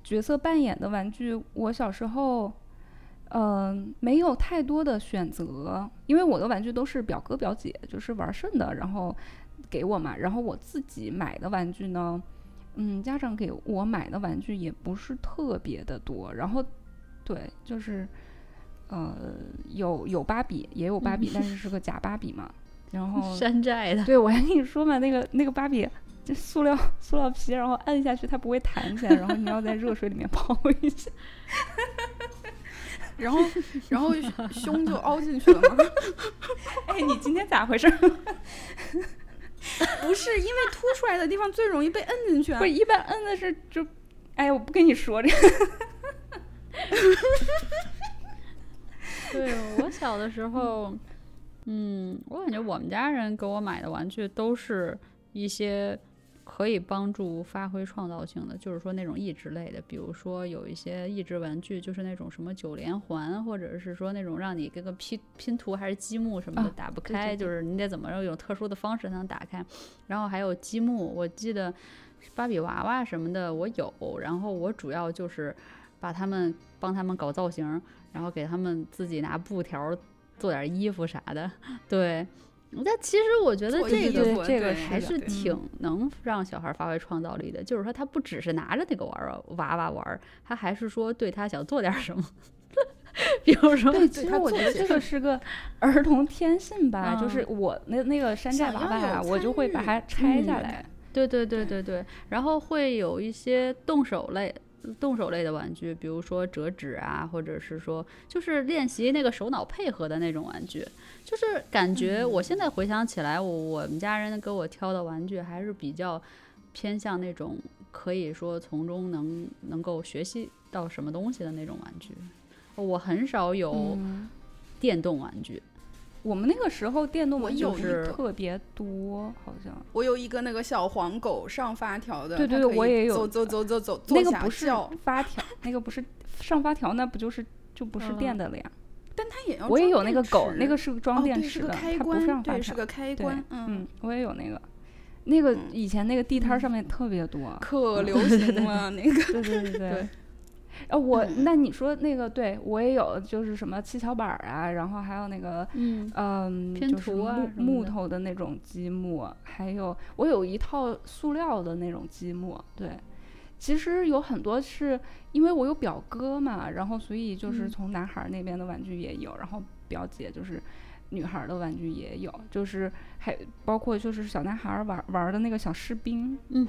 角色扮演的玩具，我小时候，嗯，没有太多的选择，因为我的玩具都是表哥表姐就是玩剩的，然后给我嘛，然后我自己买的玩具呢，嗯，家长给我买的玩具也不是特别的多，然后对，就是。呃，有有芭比，也有芭比，但是是个假芭比嘛。然后 [LAUGHS]
山寨的。
对，我还跟你说嘛，那个那个芭比，就塑料塑料皮，然后摁下去它不会弹起来，然后你要在热水里面泡一下，[LAUGHS]
然后然后胸就凹进去了吗？[LAUGHS]
哎，你今天咋回事？
不是，因为凸出来的地方最容易被摁进去啊。
不，一般摁的是就，哎，我不跟你说这个。
对我小的时候，嗯，我感觉我们家人给我买的玩具都是一些可以帮助发挥创造性的，就是说那种益智类的，比如说有一些益智玩具，就是那种什么九连环，或者是说那种让你这个拼拼图还是积木什么的打不开，就是你得怎么着有特殊的方式才能打开。然后还有积木，我记得芭比娃娃什么的我有，然后我主要就是把他们帮他们搞造型。然后给他们自己拿布条做点衣服啥的，对。但其实我觉得这个
这个
还是挺能让小孩发挥创造力的。就是说他不只是拿着那个玩儿娃娃玩儿，他还是说对他想做点什么。[LAUGHS] 比如说，对
其实我觉得这个是个儿童天性吧。就是我那那个山寨娃娃，我就会把它拆下来。
对对对对对。然后会有一些动手类。动手类的玩具，比如说折纸啊，或者是说就是练习那个手脑配合的那种玩具，就是感觉我现在回想起来，我我们家人给我挑的玩具还是比较偏向那种可以说从中能能够学习到什么东西的那种玩具。我很少有电动玩具。
我们那个时候电动玩具特别多，好像。
我有一个那个小黄狗上发条的，
对对，我也有，
走走走走走，
那个不是发条，[LAUGHS] 那个不是上发条，那不就是就不是电的了呀？
但它也要，
我也有那个狗，那个是装电
池
的，它不上发条，
是个开关，
嗯，我也有那个，那个以前那个地摊上面特别多，
可流行了 [LAUGHS] 那个，
对对。对对。呃，我 [LAUGHS] 那你说那个，对我也有，就是什么七巧板啊，然后还有那个，嗯，
拼图
啊，木头的那种积木，还有我有一套塑料的那种积木。对，其实有很多是因为我有表哥嘛，然后所以就是从男孩那边的玩具也有，然后表姐就是女孩的玩具也有，就是还包括就是小男孩玩玩的那个小士兵，
嗯。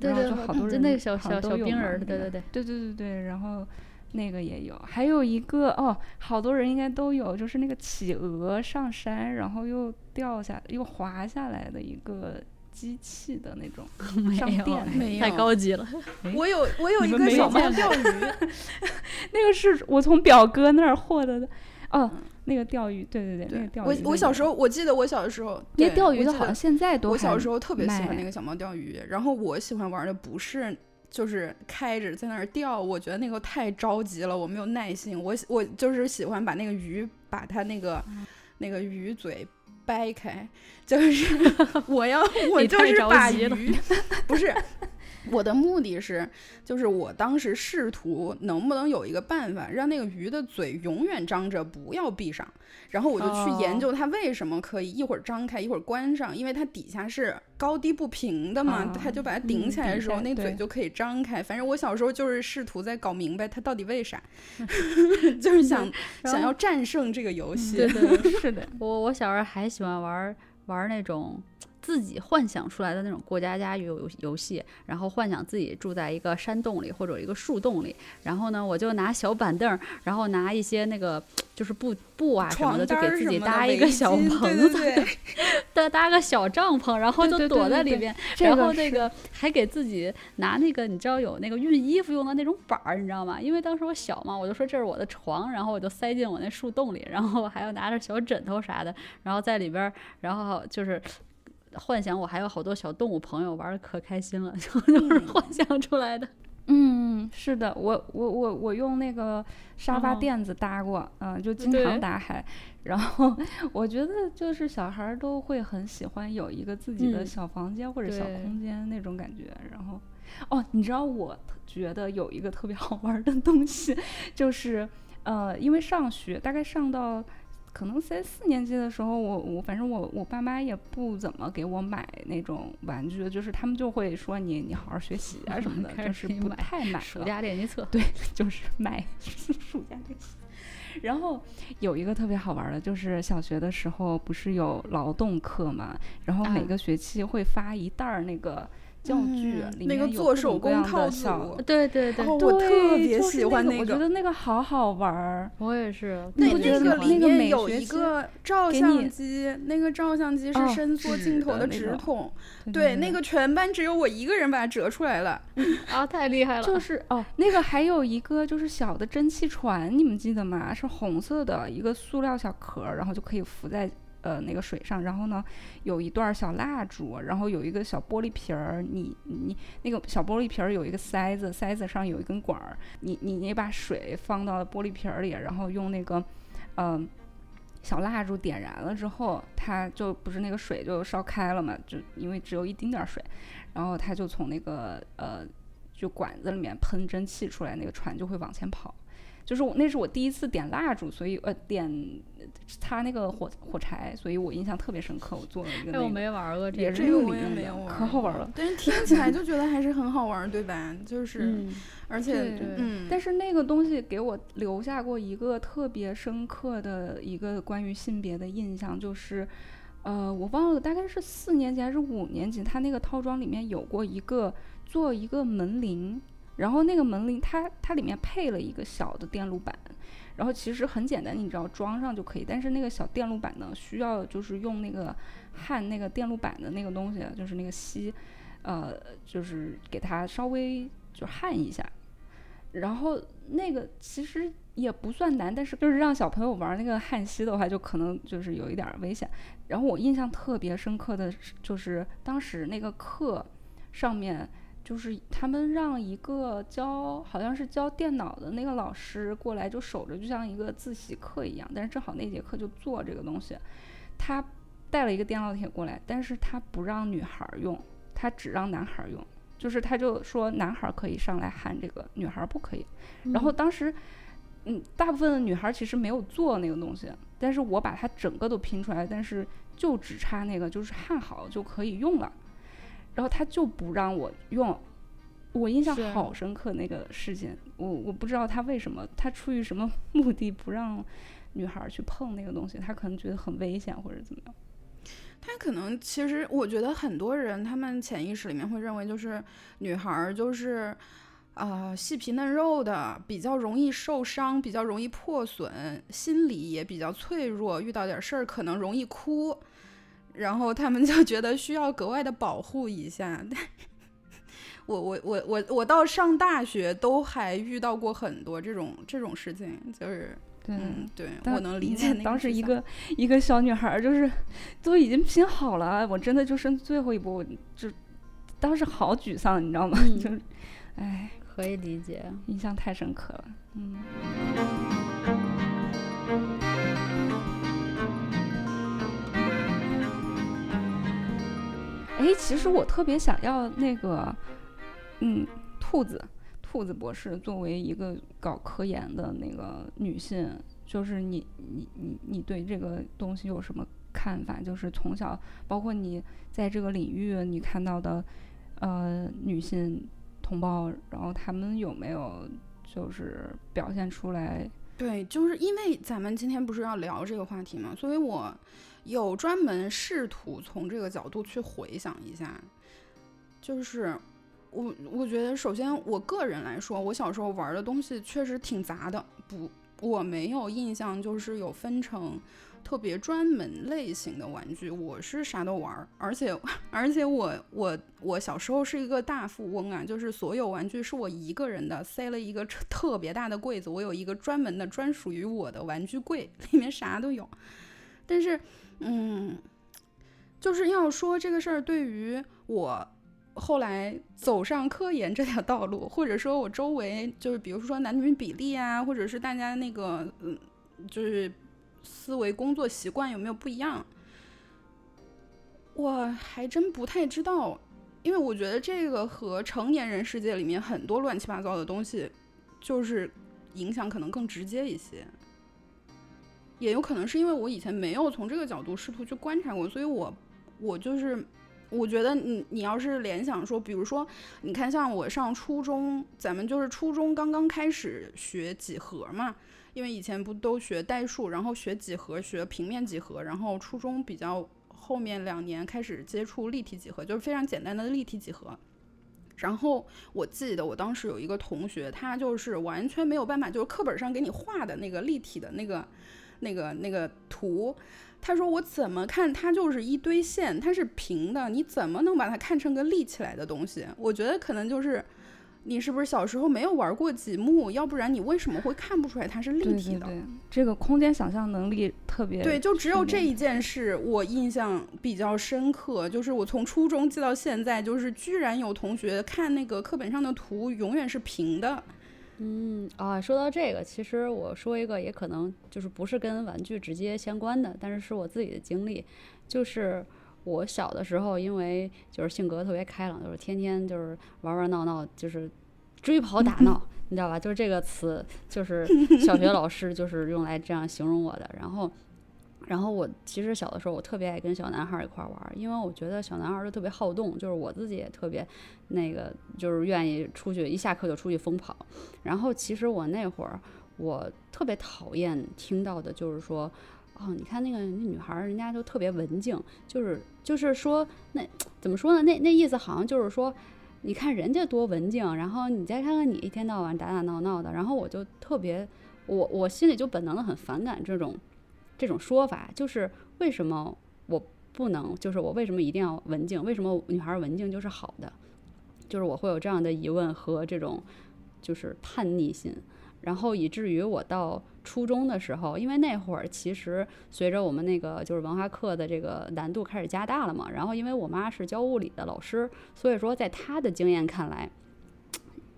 对对，
好多人
那个小小小冰
人，
对对对，
对对对对，然后那个也有，还有一个哦，好多人应该都有，就是那个企鹅上山，然后又掉下又滑下来的一个机器的那种 [LAUGHS]
上
电，
没有
太高级了。[LAUGHS]
我有我有一个小猫钓 [LAUGHS] 鱼，
那个是我从表哥那儿获得的。哦，那个钓鱼，对对对，那个钓
鱼。我我小时候，我记得我小的时候，
那钓鱼的好像现在都。
我小时候特别喜欢那个小猫钓鱼，然后我喜欢玩的不是就是开着在那儿钓，我觉得那个太着急了，我没有耐心。我我就是喜欢把那个鱼把它那个那个鱼嘴掰开，就是 [LAUGHS] 我要 [LAUGHS] 我就是把鱼 [LAUGHS] 不是。我的目的是，就是我当时试图能不能有一个办法，让那个鱼的嘴永远张着，不要闭上。然后我就去研究它为什么可以一会儿张开，一会儿关上，因为它底下是高低不平的嘛，它就把它顶起来的时候，那嘴就可以张开。反正我小时候就是试图在搞明白它到底为啥，[LAUGHS] 就是想想要战胜这个游戏。
对对，[LAUGHS] 是的。我我小时候还喜欢玩玩那种。自己幻想出来的那种过家家游游戏，然后幻想自己住在一个山洞里或者一个树洞里，然后呢，我就拿小板凳，然后拿一些那个就是布布啊什么的，就给自己搭一个小棚子，[LAUGHS] 搭搭个小帐篷，然后就躲在里边，然后那个还给自己拿那个你知道有那个熨衣服用的那种板儿，你知道吗？因为当时我小嘛，我就说这是我的床，然后我就塞进我那树洞里，然后还要拿着小枕头啥的，然后在里边，然后就是。幻想我还有好多小动物朋友，玩的可开心了，[LAUGHS] 就就是幻想出来的。
嗯，是的，我我我我用那个沙发垫子搭过，嗯，就经常搭海。然后我觉得就是小孩都会很喜欢有一个自己的小房间或者小空间那种感觉。然后，哦，你知道我觉得有一个特别好玩的东西，[LAUGHS] 就是呃，因为上学大概上到。可能在四年级的时候，我我反正我我爸妈也不怎么给我买那种玩具，就是他们就会说你你好好学习啊什么的，[LAUGHS] 就是不太买
暑假练习册，
对，就是买暑 [LAUGHS] 假练习。然后有一个特别好玩的，就是小学的时候不是有劳动课嘛，然后每个学期会发一袋儿那个。教具里面有
做手工套
组，
对对对，
我特别喜欢
那
个，
我觉得那个好好玩儿。
我也是。
那那个里面有
一
个照相机，那个照相机是伸缩镜头的直筒，对，那个全班只有我一个人把它折出来了，[LAUGHS]
啊，太厉害了。
就是哦，那个还有一个就是小的蒸汽船，你们记得吗？是红色的一个塑料小壳，然后就可以浮在。呃，那个水上，然后呢，有一段小蜡烛，然后有一个小玻璃瓶儿，你你那个小玻璃瓶儿有一个塞子，塞子上有一根管儿，你你你把水放到玻璃瓶儿里，然后用那个嗯小蜡烛点燃了之后，它就不是那个水就烧开了嘛，就因为只有一丁点儿水，然后它就从那个呃就管子里面喷蒸汽出来，那个船就会往前跑。就是我，那是我第一次点蜡烛，所以呃点擦那个火火柴，所以我印象特别深刻。我做了一个，
我没玩过
这
个，
这个我也没有玩，
可好玩了。
但是听起来就觉得还是很好玩，对吧？就是，而且，嗯，
但是那个东西给我留下过一个特别深刻的一个关于性别的印象，就是，呃，我忘了大概是四年级还是五年级，它那个套装里面有过一个做一个门铃。然后那个门铃，它它里面配了一个小的电路板，然后其实很简单，你只要装上就可以。但是那个小电路板呢，需要就是用那个焊那个电路板的那个东西，就是那个锡，呃，就是给它稍微就焊一下。然后那个其实也不算难，但是就是让小朋友玩那个焊锡的话，就可能就是有一点危险。然后我印象特别深刻的就是当时那个课上面。就是他们让一个教好像是教电脑的那个老师过来，就守着，就像一个自习课一样。但是正好那节课就做这个东西，他带了一个电烙铁过来，但是他不让女孩用，他只让男孩用。就是他就说男孩可以上来焊这个，女孩不可以。然后当时，嗯，大部分的女孩其实没有做那个东西，但是我把它整个都拼出来，但是就只差那个就是焊好就可以用了。然后他就不让我用，我印象好深刻那个事情，我我不知道他为什么，他出于什么 [LAUGHS] 目的不让女孩去碰那个东西，他可能觉得很危险或者怎么样。
他可能其实我觉得很多人他们潜意识里面会认为就是女孩就是啊细皮嫩肉的，比较容易受伤，比较容易破损，心理也比较脆弱，遇到点事儿可能容易哭。然后他们就觉得需要格外的保护一下。[LAUGHS] 我我我我我到上大学都还遇到过很多这种这种事情，就是
对
对，我能理解。
当时一个一个小女孩就是都已经拼好了，我真的就剩最后一步，就当时好沮丧，你知道吗？[LAUGHS] 就哎，
可以理解，
印象太深刻了，嗯。哎，其实我特别想要那个。嗯，兔子，兔子博士作为一个搞科研的那个女性，就是你，你，你，你对这个东西有什么看法？就是从小，包括你在这个领域，你看到的，呃，女性同胞，然后他们有没有就是表现出来？
对，就是因为咱们今天不是要聊这个话题嘛，所以我有专门试图从这个角度去回想一下，就是。我我觉得，首先我个人来说，我小时候玩的东西确实挺杂的，不，我没有印象就是有分成特别专门类型的玩具，我是啥都玩，而且 [LAUGHS] 而且我我我小时候是一个大富翁啊，就是所有玩具是我一个人的，塞了一个特别大的柜子，我有一个专门的专属于我的玩具柜，里面啥都有。但是，嗯，就是要说这个事儿对于我。后来走上科研这条道路，或者说我周围就是比如说男女比例啊，或者是大家那个嗯，就是思维工作习惯有没有不一样，我还真不太知道，因为我觉得这个和成年人世界里面很多乱七八糟的东西，就是影响可能更直接一些，也有可能是因为我以前没有从这个角度试图去观察过，所以我我就是。我觉得你你要是联想说，比如说，你看像我上初中，咱们就是初中刚刚开始学几何嘛，因为以前不都学代数，然后学几何，学平面几何，然后初中比较后面两年开始接触立体几何，就是非常简单的立体几何。然后我记得我当时有一个同学，他就是完全没有办法，就是课本上给你画的那个立体的那个那个那个图。他说：“我怎么看它就是一堆线，它是平的，你怎么能把它看成个立起来的东西？我觉得可能就是你是不是小时候没有玩过积木，要不然你为什么会看不出来它是立体的？
这个空间想象能力特别
对，就只有这一件事我印象比较深刻，就是我从初中记到现在，就是居然有同学看那个课本上的图永远是平的。”
嗯啊，说到这个，其实我说一个也可能就是不是跟玩具直接相关的，但是是我自己的经历，就是我小的时候，因为就是性格特别开朗，就是天天就是玩玩闹闹，就是追跑打闹，[LAUGHS] 你知道吧？就是这个词，就是小学老师就是用来这样形容我的，然后。然后我其实小的时候，我特别爱跟小男孩一块玩，因为我觉得小男孩都特别好动，就是我自己也特别那个，就是愿意出去，一下课就出去疯跑。然后其实我那会儿，我特别讨厌听到的就是说，哦，你看那个那女孩，人家就特别文静，就是就是说那怎么说呢？那那意思好像就是说，你看人家多文静，然后你再看看你一天到晚打打闹闹的，然后我就特别，我我心里就本能的很反感这种。这种说法就是为什么我不能？就是我为什么一定要文静？为什么女孩文静就是好的？就是我会有这样的疑问和这种就是叛逆心，然后以至于我到初中的时候，因为那会儿其实随着我们那个就是文化课的这个难度开始加大了嘛，然后因为我妈是教物理的老师，所以说在她的经验看来，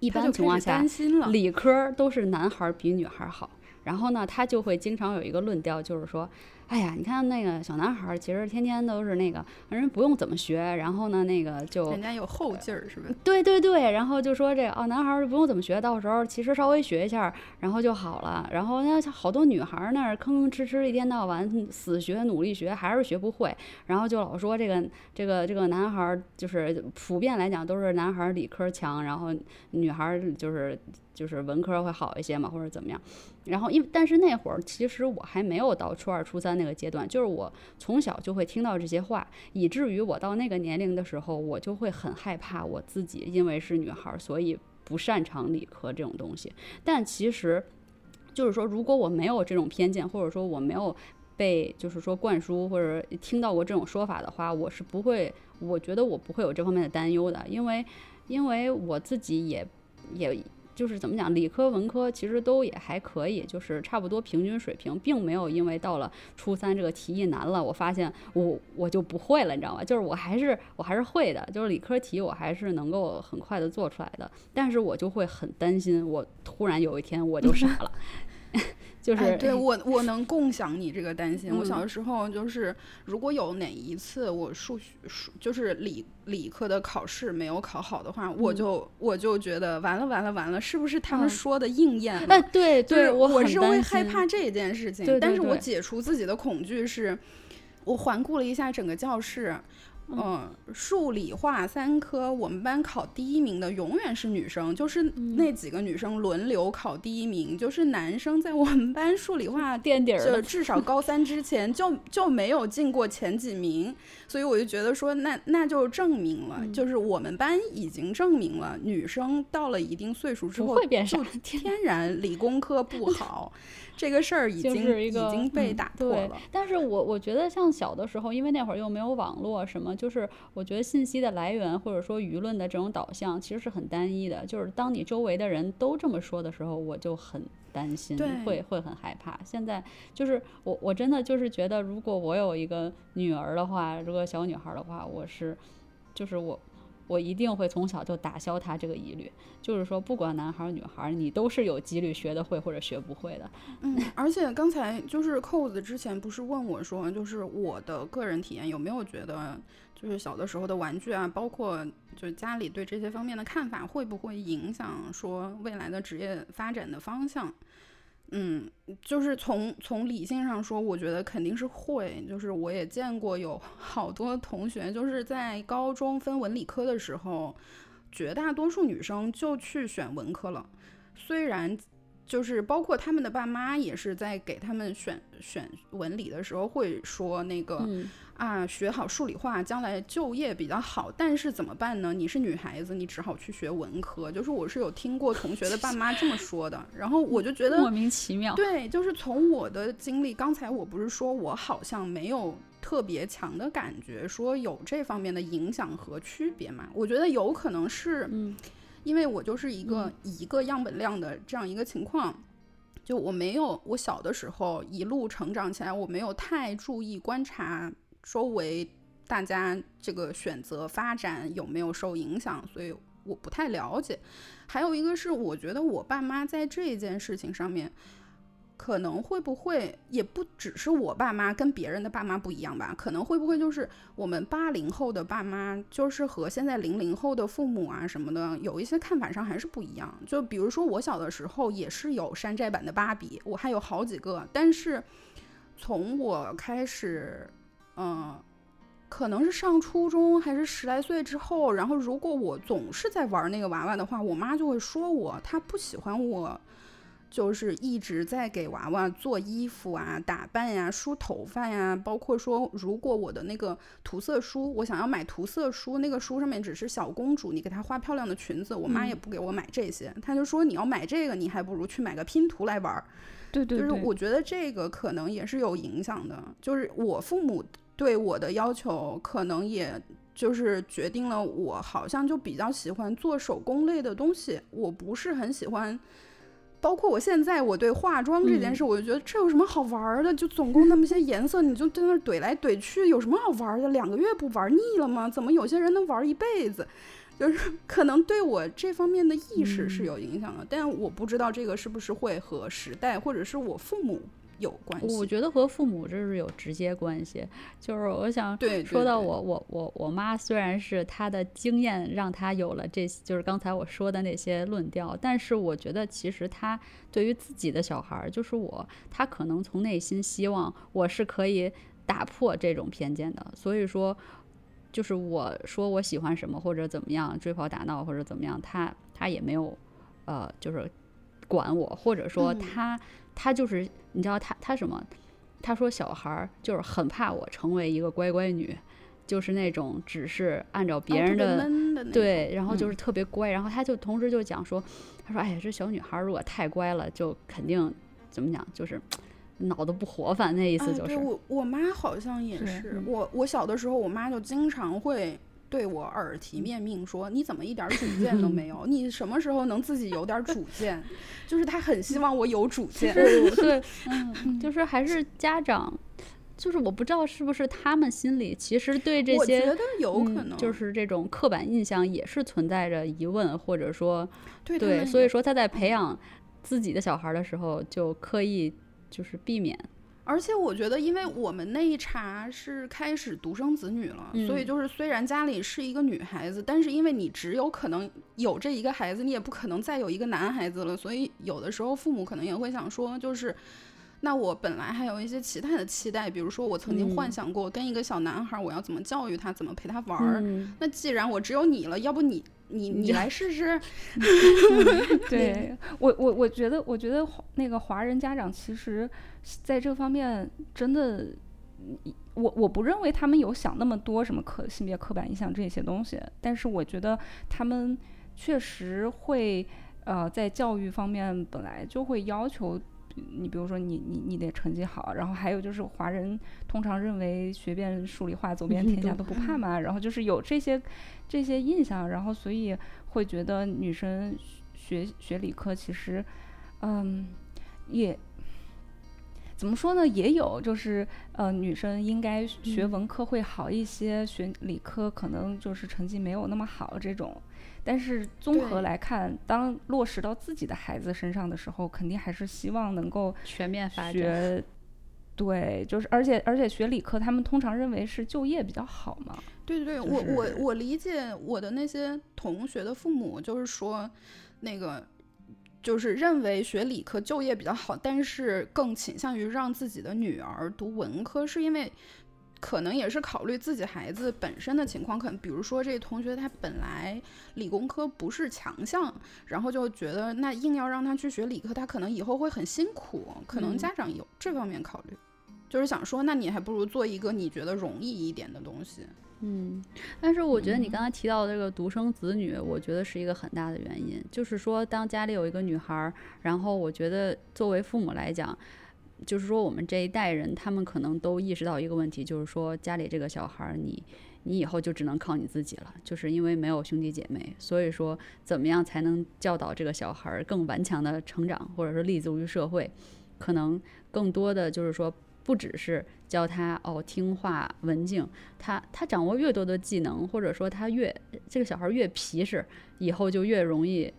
一般情况下理科都是男孩比女孩好。然后呢，他就会经常有一个论调，就是说。哎呀，你看那个小男孩，其实天天都是那个，反正不用怎么学。然后呢，那个就
人家有后劲儿，是不是？
对对对，然后就说这哦，男孩不用怎么学，到时候其实稍微学一下，然后就好了。然后那好多女孩那儿吭吭哧哧一天到晚死学努力学，还是学不会。然后就老说这个这个这个男孩就是普遍来讲都是男孩理科强，然后女孩就是就是文科会好一些嘛，或者怎么样。然后因为但是那会儿其实我还没有到初二初三。那个阶段，就是我从小就会听到这些话，以至于我到那个年龄的时候，我就会很害怕我自己，因为是女孩，所以不擅长理科这种东西。但其实，就是说，如果我没有这种偏见，或者说我没有被就是说灌输或者听到过这种说法的话，我是不会，我觉得我不会有这方面的担忧的，因为因为我自己也也。就是怎么讲，理科文科其实都也还可以，就是差不多平均水平，并没有因为到了初三这个题意难了，我发现我我就不会了，你知道吗？就是我还是我还是会的，就是理科题我还是能够很快的做出来的，但是我就会很担心，我突然有一天我就傻了。就是
对 [LAUGHS] 我，我能共享你这个担心。我小的时候就是，如果有哪一次我数学数就是理理科的考试没有考好的话，我就我就觉得完了完了完了，是不是他们说的应验了？
哎，对对，
我是会害怕这件事情。但是我解除自己的恐惧是，我环顾了一下整个教室。嗯，数理化三科，我们班考第一名的永远是女生，就是那几个女生轮流考第一名，就是男生在我们班数理化
垫底儿，
就至少高三之前就就没有进过前几名，所以我就觉得说，那那就证明了，就是我们班已经证明了，女生到了一定岁数之后就天然理工科不好。[LAUGHS] 这个事儿已经已经被打破了，
但是我我觉得像小的时候，因为那会儿又没有网络什么，就是我觉得信息的来源或者说舆论的这种导向其实是很单一的。就是当你周围的人都这么说的时候，我就很担心，会会很害怕。现在就是我我真的就是觉得，如果我有一个女儿的话，如果小女孩的话，我是就是我。我一定会从小就打消他这个疑虑，就是说，不管男孩儿女孩儿，你都是有几率学得会或者学不会的。
嗯，而且刚才就是扣子之前不是问我说，就是我的个人体验有没有觉得，就是小的时候的玩具啊，包括就家里对这些方面的看法，会不会影响说未来的职业发展的方向？嗯，就是从从理性上说，我觉得肯定是会。就是我也见过有 [LAUGHS] 好多同学，就是在高中分文理科的时候，绝大多数女生就去选文科了。虽然就是包括他们的爸妈也是在给他们选选文理的时候会说那个。啊，学好数理化，将来就业比较好。但是怎么办呢？你是女孩子，你只好去学文科。就是我是有听过同学的爸妈这么说的，然后我就觉得
莫名其妙。
对，就是从我的经历，刚才我不是说我好像没有特别强的感觉，说有这方面的影响和区别嘛？我觉得有可能是，因为我就是一个一个样本量的这样一个情况，就我没有我小的时候一路成长起来，我没有太注意观察。周围大家这个选择发展有没有受影响？所以我不太了解。还有一个是，我觉得我爸妈在这件事情上面，可能会不会也不只是我爸妈跟别人的爸妈不一样吧？可能会不会就是我们八零后的爸妈，就是和现在零零后的父母啊什么的，有一些看法上还是不一样。就比如说我小的时候也是有山寨版的芭比，我还有好几个，但是从我开始。嗯，可能是上初中还是十来岁之后，然后如果我总是在玩那个娃娃的话，我妈就会说我，她不喜欢我，就是一直在给娃娃做衣服啊、打扮呀、梳头发呀，包括说如果我的那个涂色书，我想要买涂色书，那个书上面只是小公主，你给她画漂亮的裙子，我妈也不给我买这些，她就说你要买这个，你还不如去买个拼图来玩。
对对，
就是我觉得这个可能也是有影响的，就是我父母。对我的要求，可能也就是决定了我好像就比较喜欢做手工类的东西。我不是很喜欢，包括我现在我对化妆这件事，我就觉得这有什么好玩的？就总共那么些 [LAUGHS] 颜色，你就在那怼来怼去，有什么好玩的？两个月不玩腻了吗？怎么有些人能玩一辈子？就是 [LAUGHS] 可能对我这方面的意识是有影响的，但我不知道这个是不是会和时代或者是我父母。有关系，
我觉得和父母这是有直接关系。就是我想说到我我我我妈，虽然是她的经验让她有了这，就是刚才我说的那些论调，但是我觉得其实她对于自己的小孩儿，就是我，她可能从内心希望我是可以打破这种偏见的。所以说，就是我说我喜欢什么或者怎么样追跑打闹或者怎么样，她她也没有呃，就是管我，或者说她。他就是，你知道他他什么？他说小孩儿就是很怕我成为一个乖乖女，就是那种只是按照别人
的
对，然后就是特别乖。然后他就同时就讲说，他说哎呀，这小女孩如果太乖了，就肯定怎么讲，就是脑子不活泛，那意思就是。
我我妈好像也是，我我小的时候，我妈就经常会对我耳提面命说：“你怎么一点主见都没有？你什么时候能自己有点主见？”就是他很希望我有主见。
对，[LAUGHS] 嗯，就是还是家长，就是我不知道是不是他们心里其实对这些，我
觉得有可能
就是这种刻板印象也是存在着疑问，或者说
对，
所以说他在培养自己的小孩的时候就刻意。就是避免，
而且我觉得，因为我们那一茬是开始独生子女了，所以就是虽然家里是一个女孩子，但是因为你只有可能有这一个孩子，你也不可能再有一个男孩子了，所以有的时候父母可能也会想说，就是那我本来还有一些其他的期待，比如说我曾经幻想过跟一个小男孩，我要怎么教育他，怎么陪他玩儿。那既然我只有你了，要不你。你你来试试，[LAUGHS]
对我我我觉得我觉得那个华人家长其实在这方面真的，我我不认为他们有想那么多什么刻性别刻板印象这些东西，但是我觉得他们确实会呃在教育方面本来就会要求。你比如说，你你你得成绩好，然后还有就是华人通常认为学遍数理化走遍天下 [LAUGHS] 都不怕嘛，然后就是有这些这些印象，然后所以会觉得女生学学理科其实，嗯，也怎么说呢？也有就是呃，女生应该学文科会好一些，学理科可能就是成绩没有那么好这种。但是综合来看，当落实到自己的孩子身上的时候，肯定还是希望能够
全面发
展。对，就是而且而且学理科，他们通常认为是就业比较好嘛。
对对对，我我我理解我的那些同学的父母，就是说那个就是认为学理科就业比较好，但是更倾向于让自己的女儿读文科，是因为。可能也是考虑自己孩子本身的情况，可能比如说这同学他本来理工科不是强项，然后就觉得那硬要让他去学理科，他可能以后会很辛苦。可能家长有这方面考虑，就是想说，那你还不如做一个你觉得容易一点的东西。
嗯，但是我觉得你刚才提到这个独生子女，我觉得是一个很大的原因，就是说当家里有一个女孩，然后我觉得作为父母来讲。就是说，我们这一代人，他们可能都意识到一个问题，就是说，家里这个小孩儿，你，你以后就只能靠你自己了。就是因为没有兄弟姐妹，所以说，怎么样才能教导这个小孩儿更顽强的成长，或者说立足于社会？可能更多的就是说，不只是教他哦听话文静，他他掌握越多的技能，或者说他越这个小孩越皮实，以后就越容易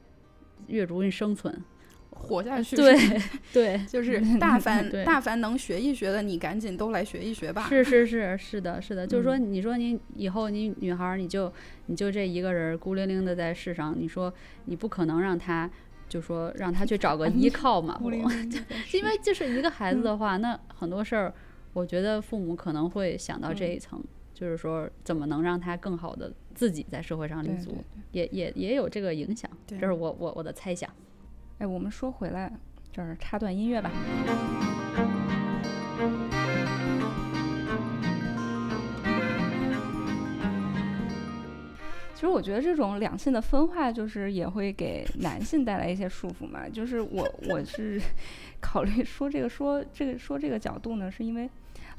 越容易生存。
活下去，[LAUGHS]
对对，[LAUGHS]
就是大凡大凡能学一学的，你赶紧都来学一学吧。
是是是是的，是的，就是说，你说你以后你女孩，你就你就这一个人孤零零的在世上，你说你不可能让她，就说让她去找个依靠嘛。[LAUGHS] 因为就是一个孩子的话，那很多事儿，我觉得父母可能会想到这一层，就是说怎么能让他更好的自己在社会上立足，也也也有这个影响。这是我我我的猜想。
哎，我们说回来，这儿插段音乐吧。其实我觉得这种两性的分化，就是也会给男性带来一些束缚嘛。就是我我是 [LAUGHS] 考虑说这个说这个说这个角度呢，是因为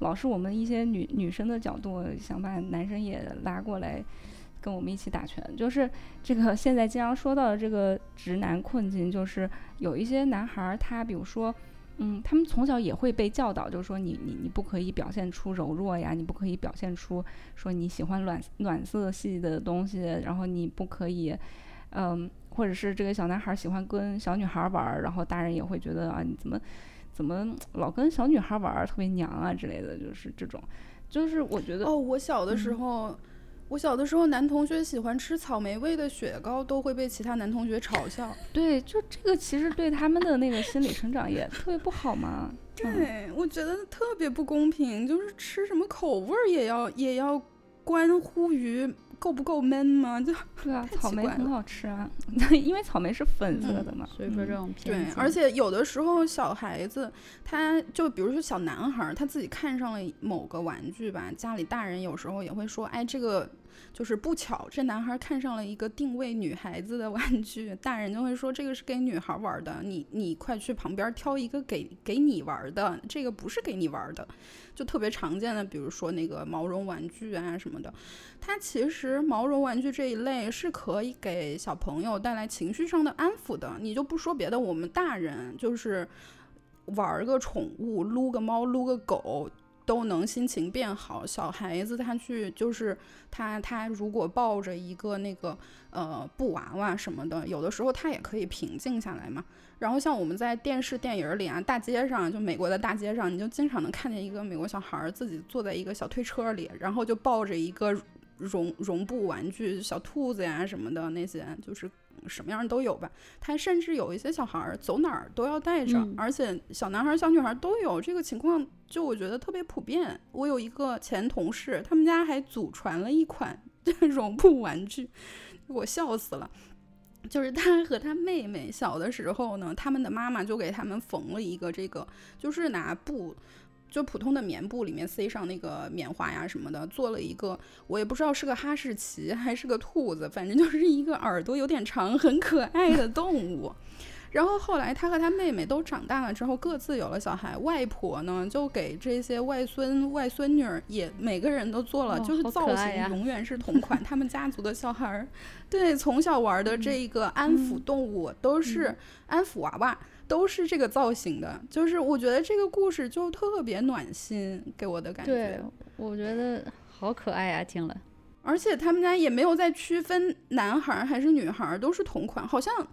老是我们一些女女生的角度，想把男生也拉过来。跟我们一起打拳，就是这个现在经常说到的这个直男困境，就是有一些男孩儿，他比如说，嗯，他们从小也会被教导，就是说你你你不可以表现出柔弱呀，你不可以表现出说你喜欢暖暖色系的东西，然后你不可以，嗯，或者是这个小男孩喜欢跟小女孩玩儿，然后大人也会觉得啊，你怎么怎么老跟小女孩玩儿，特别娘啊之类的，就是这种，就是我觉得
哦，我小的时候。我小的时候，男同学喜欢吃草莓味的雪糕，都会被其他男同学嘲笑。
对，就这个其实对他们的那个心理成长也 [LAUGHS] 特别不好嘛。
对，我觉得特别不公平，就是吃什么口味儿也要也要关乎于。够不够闷吗？就 [LAUGHS]
对啊，草莓很好吃啊，[LAUGHS] 因为草莓是粉色的嘛，
所以说这种
对，而且有的时候小孩子，他就比如说小男孩，他自己看上了某个玩具吧，家里大人有时候也会说，哎，这个就是不巧这男孩看上了一个定位女孩子的玩具，大人就会说这个是给女孩玩的，你你快去旁边挑一个给给你玩的，这个不是给你玩的。就特别常见的，比如说那个毛绒玩具啊什么的，它其实毛绒玩具这一类是可以给小朋友带来情绪上的安抚的。你就不说别的，我们大人就是玩个宠物，撸个猫，撸个狗。都能心情变好。小孩子他去就是他他如果抱着一个那个呃布娃娃什么的，有的时候他也可以平静下来嘛。然后像我们在电视电影里啊，大街上就美国的大街上，你就经常能看见一个美国小孩自己坐在一个小推车里，然后就抱着一个绒绒布玩具小兔子呀什么的那些，就是。什么样都有吧，他甚至有一些小孩儿走哪儿都要带着，而且小男孩、小女孩都有这个情况，就我觉得特别普遍。我有一个前同事，他们家还祖传了一款 [LAUGHS] 绒布玩具，我笑死了。就是他和他妹妹小的时候呢，他们的妈妈就给他们缝了一个这个，就是拿布。就普通的棉布里面塞上那个棉花呀什么的，做了一个，我也不知道是个哈士奇还是个兔子，反正就是一个耳朵有点长、很可爱的动物。然后后来他和他妹妹都长大了之后，各自有了小孩，外婆呢就给这些外孙外孙女儿也每个人都做了，就是造型永远是同款。他们家族的小孩儿，对，从小玩的这个安抚动物都是安抚娃娃。都是这个造型的，就是我觉得这个故事就特别暖心，给我的感觉。
对，我觉得好可爱啊，听了。
而且他们家也没有在区分男孩还是女孩，都是同款。好像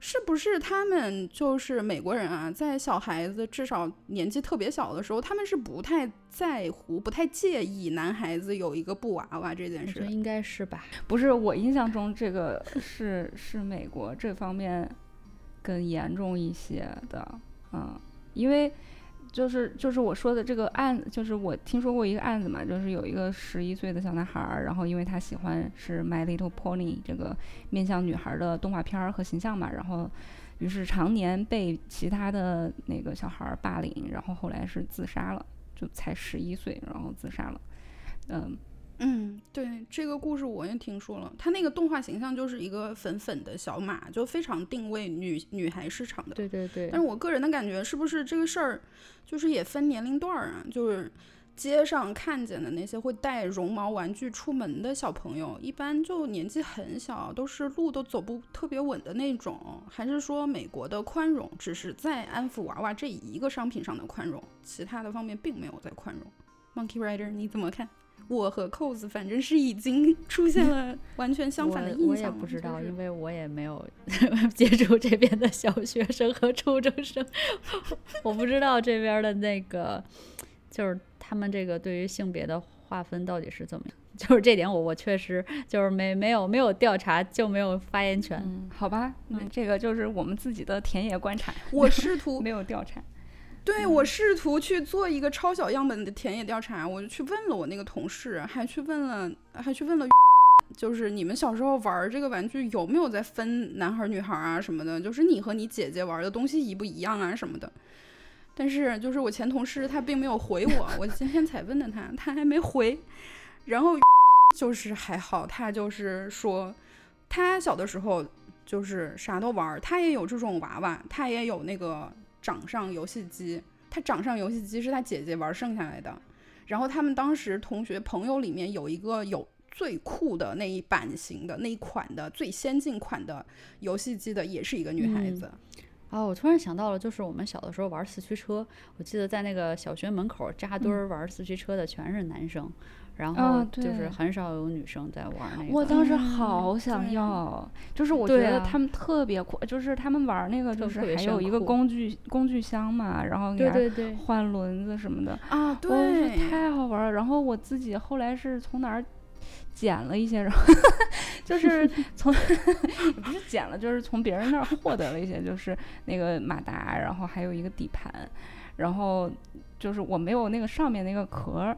是不是他们就是美国人啊？在小孩子至少年纪特别小的时候，他们是不太在乎、不太介意男孩子有一个布娃娃这件事。
应该是吧？
不是，我印象中这个是是美国这方面。更严重一些的，嗯，因为就是就是我说的这个案，就是我听说过一个案子嘛，就是有一个十一岁的小男孩儿，然后因为他喜欢是 My Little Pony 这个面向女孩的动画片儿和形象嘛，然后于是常年被其他的那个小孩儿霸凌，然后后来是自杀了，就才十一岁，然后自杀了，嗯。
嗯，对这个故事我也听说了。它那个动画形象就是一个粉粉的小马，就非常定位女女孩市场的。
对对对。
但是我个人的感觉，是不是这个事儿，就是也分年龄段儿啊？就是街上看见的那些会带绒毛玩具出门的小朋友，一般就年纪很小，都是路都走不特别稳的那种。还是说美国的宽容只是在安抚娃娃这一个商品上的宽容，其他的方面并没有在宽容？Monkey Rider，你怎么看？我和扣子反正是已经出现了完全相反的印象。
我也不知道，因为我也没有 [LAUGHS] 接触这边的小学生和初中生，[LAUGHS] 我不知道这边的那个就是他们这个对于性别的划分到底是怎么样。[LAUGHS] 就是这点，我我确实就是没没有没有调查就没有发言权。
好吧，那这个就是我们自己的田野观察。
我试图
没有调查。
对我试图去做一个超小样本的田野调查，我就去问了我那个同事，还去问了，还去问了，就是你们小时候玩这个玩具有没有在分男孩女孩啊什么的，就是你和你姐姐玩的东西一不一样啊什么的。但是就是我前同事他并没有回我，我今天才问的他，他还没回。然后就是还好，他就是说他小的时候就是啥都玩，他也有这种娃娃，他也有那个。掌上游戏机，他掌上游戏机是他姐姐玩剩下来的。然后他们当时同学朋友里面有一个有最酷的那一版型的那一款的最先进款的游戏机的，也是一个女孩子。
啊，我突然想到了，就是我们小的时候玩四驱车，我记得在那个小学门口扎堆儿玩四驱车的全是男生。然后就是很少有女生在玩那个。
我当时好想要，就是我觉得他们特别酷，就是他们玩那个就是还有一个工具工具箱嘛，然后
对对对
换轮子什么的
啊，对，
太好玩了。然后我自己后来是从哪儿捡了一些，然后 [LAUGHS] 就是从不是捡了，就是从别人那儿获得了一些，就是那个马达，然后还有一个底盘，然后就是我没有那个上面那个壳。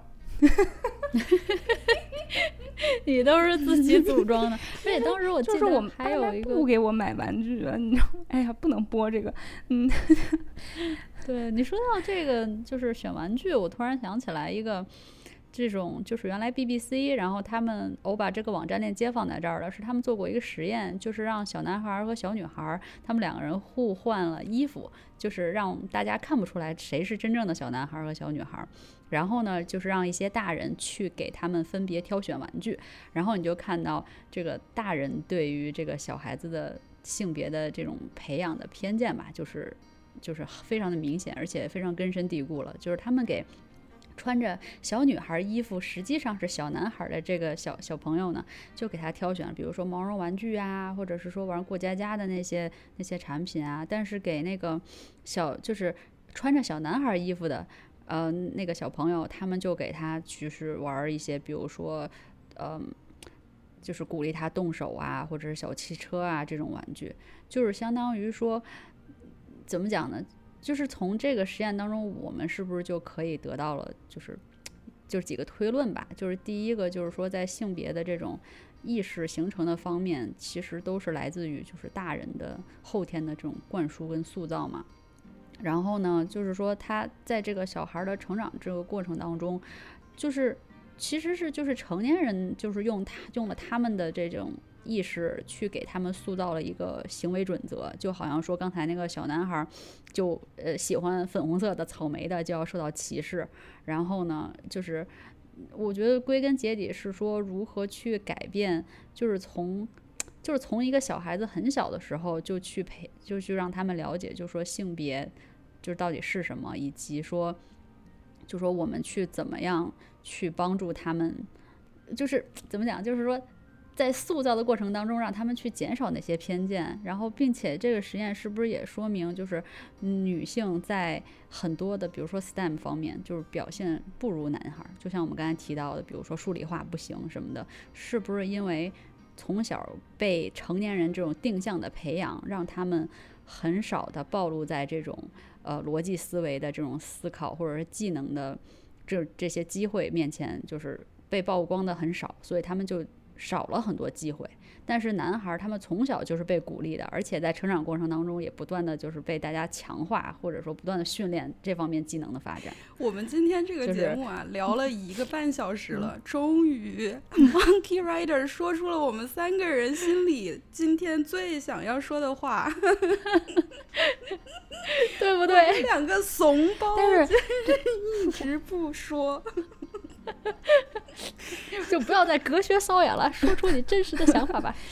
[LAUGHS]
你都是自己组装的，而 [LAUGHS] 且当时我
就是我们
还有一个
不给我买玩具，你知道？[LAUGHS] 哎呀，不能播这个。嗯，
对你说到这个，就是选玩具，我突然想起来一个，这种就是原来 BBC，然后他们我把这个网站链接放在这儿了，是他们做过一个实验，就是让小男孩和小女孩他们两个人互换了衣服，就是让大家看不出来谁是真正的小男孩和小女孩。然后呢，就是让一些大人去给他们分别挑选玩具，然后你就看到这个大人对于这个小孩子的性别的这种培养的偏见吧，就是就是非常的明显，而且非常根深蒂固了。就是他们给穿着小女孩衣服，实际上是小男孩的这个小小朋友呢，就给他挑选，比如说毛绒玩具啊，或者是说玩过家家的那些那些产品啊。但是给那个小就是穿着小男孩衣服的。呃，那个小朋友，他们就给他就是玩一些，比如说，嗯，就是鼓励他动手啊，或者是小汽车啊这种玩具，就是相当于说，怎么讲呢？就是从这个实验当中，我们是不是就可以得到了，就是就是几个推论吧？就是第一个，就是说在性别的这种意识形成的方面，其实都是来自于就是大人的后天的这种灌输跟塑造嘛。然后呢，就是说他在这个小孩的成长这个过程当中，就是其实是就是成年人就是用他用了他们的这种意识去给他们塑造了一个行为准则，就好像说刚才那个小男孩就呃喜欢粉红色的草莓的就要受到歧视，然后呢，就是我觉得归根结底是说如何去改变，就是从就是从一个小孩子很小的时候就去培就去让他们了解，就说性别。就是到底是什么，以及说，就说我们去怎么样去帮助他们，就是怎么讲，就是说，在塑造的过程当中，让他们去减少那些偏见，然后，并且这个实验是不是也说明，就是女性在很多的，比如说 STEM 方面，就是表现不如男孩，就像我们刚才提到的，比如说数理化不行什么的，是不是因为从小被成年人这种定向的培养，让他们很少的暴露在这种。呃，逻辑思维的这种思考，或者是技能的这这些机会面前，就是被曝光的很少，所以他们就少了很多机会。但是男孩他们从小就是被鼓励的，而且在成长过程当中也不断的就是被大家强化，或者说不断的训练这方面技能的发展。
我们今天这个节目啊，聊了一个半小时了，终于 [LAUGHS] Monkey Rider 说出了我们三个人心里今天最想要说的话，
对不对？
两个怂包，
但是 [LAUGHS]
一直不说。[LAUGHS]
就不要再隔靴搔痒了，说出你真实的想法吧。[LAUGHS]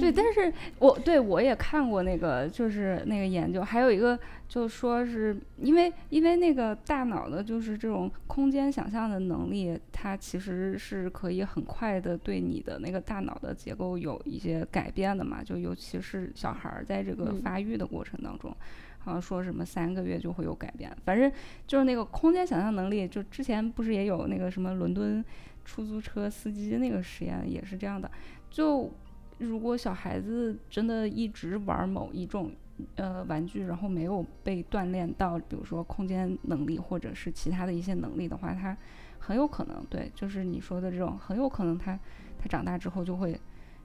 对，但是我对我也看过那个，就是那个研究，还有一个就说是因为因为那个大脑的，就是这种空间想象的能力，它其实是可以很快的对你的那个大脑的结构有一些改变的嘛，就尤其是小孩儿在这个发育的过程当中。好像说什么三个月就会有改变，反正就是那个空间想象能力，就之前不是也有那个什么伦敦出租车司机那个实验也是这样的，就如果小孩子真的一直玩某一种呃玩具，然后没有被锻炼到，比如说空间能力或者是其他的一些能力的话，他很有可能对，就是你说的这种，很有可能他他长大之后就会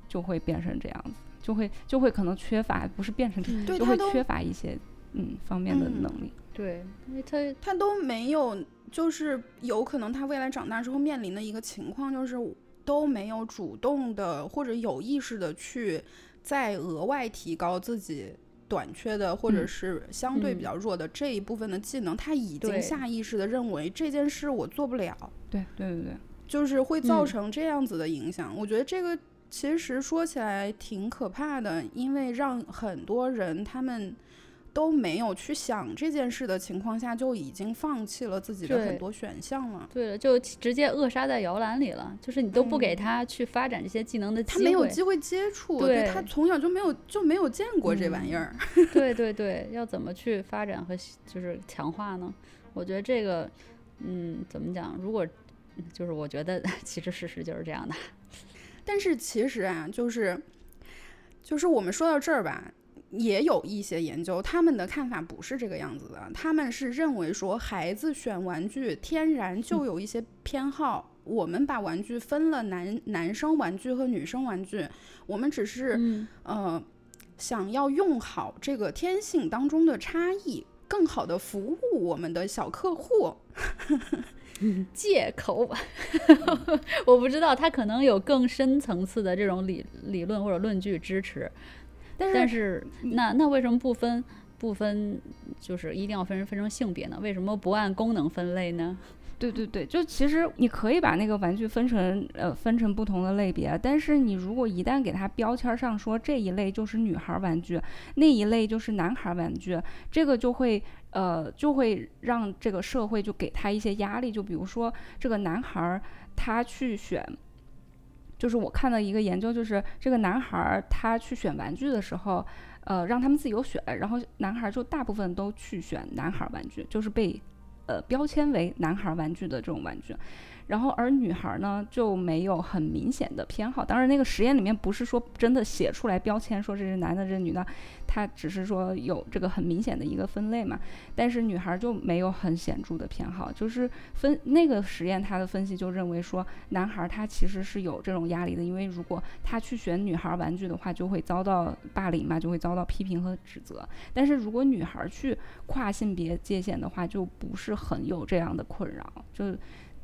就会变成这样子，就会就会可能缺乏，不是变成这就会缺乏一些。嗯，方面的能力，
对，因为他
他都没有，就是有可能他未来长大之后面临的一个情况，就是都没有主动的或者有意识的去再额外提高自己短缺的或者是相对比较弱的这一部分的技能，他已经下意识的认为这件事我做不了，
对对对对，
就是会造成这样子的影响。我觉得这个其实说起来挺可怕的，因为让很多人他们。都没有去想这件事的情况下，就已经放弃了自己的很多选项了。
对了，就直接扼杀在摇篮里了。就是你都不给他去发展这些技能的机
会，他没有机会接触。
对
他从小就没有就没有见过这玩意儿。[LAUGHS]
对对对，要怎么去发展和就是强化呢？我觉得这个，嗯，怎么讲？如果就是我觉得，其实事实就是这样的。
但是其实啊，就是就是我们说到这儿吧。也有一些研究，他们的看法不是这个样子的。他们是认为说，孩子选玩具天然就有一些偏好。我们把玩具分了男男生玩具和女生玩具，我们只是呃想要用好这个天性当中的差异，更好的服务我们的小客户。[LAUGHS]
借口，[LAUGHS] 我不知道，他可能有更深层次的这种理理论或者论据支持，但是那那为什么不分不分，就是一定要分分成性别呢？为什么不按功能分类呢？
对对对，就其实你可以把那个玩具分成呃分成不同的类别，但是你如果一旦给它标签上说这一类就是女孩玩具，那一类就是男孩玩具，这个就会呃就会让这个社会就给他一些压力，就比如说这个男孩他去选，就是我看到一个研究，就是这个男孩儿他去选玩具的时候，呃让他们自己有选，然后男孩儿就大部分都去选男孩儿玩具，就是被。呃，标签为男孩儿玩具的这种玩具。然后，而女孩呢就没有很明显的偏好。当然，那个实验里面不是说真的写出来标签，说这是男的，这是女的，他只是说有这个很明显的一个分类嘛。但是女孩就没有很显著的偏好，就是分那个实验，他的分析就认为说，男孩他其实是有这种压力的，因为如果他去选女孩玩具的话，就会遭到霸凌嘛，就会遭到批评和指责。但是如果女孩去跨性别界限的话，就不是很有这样的困扰，就。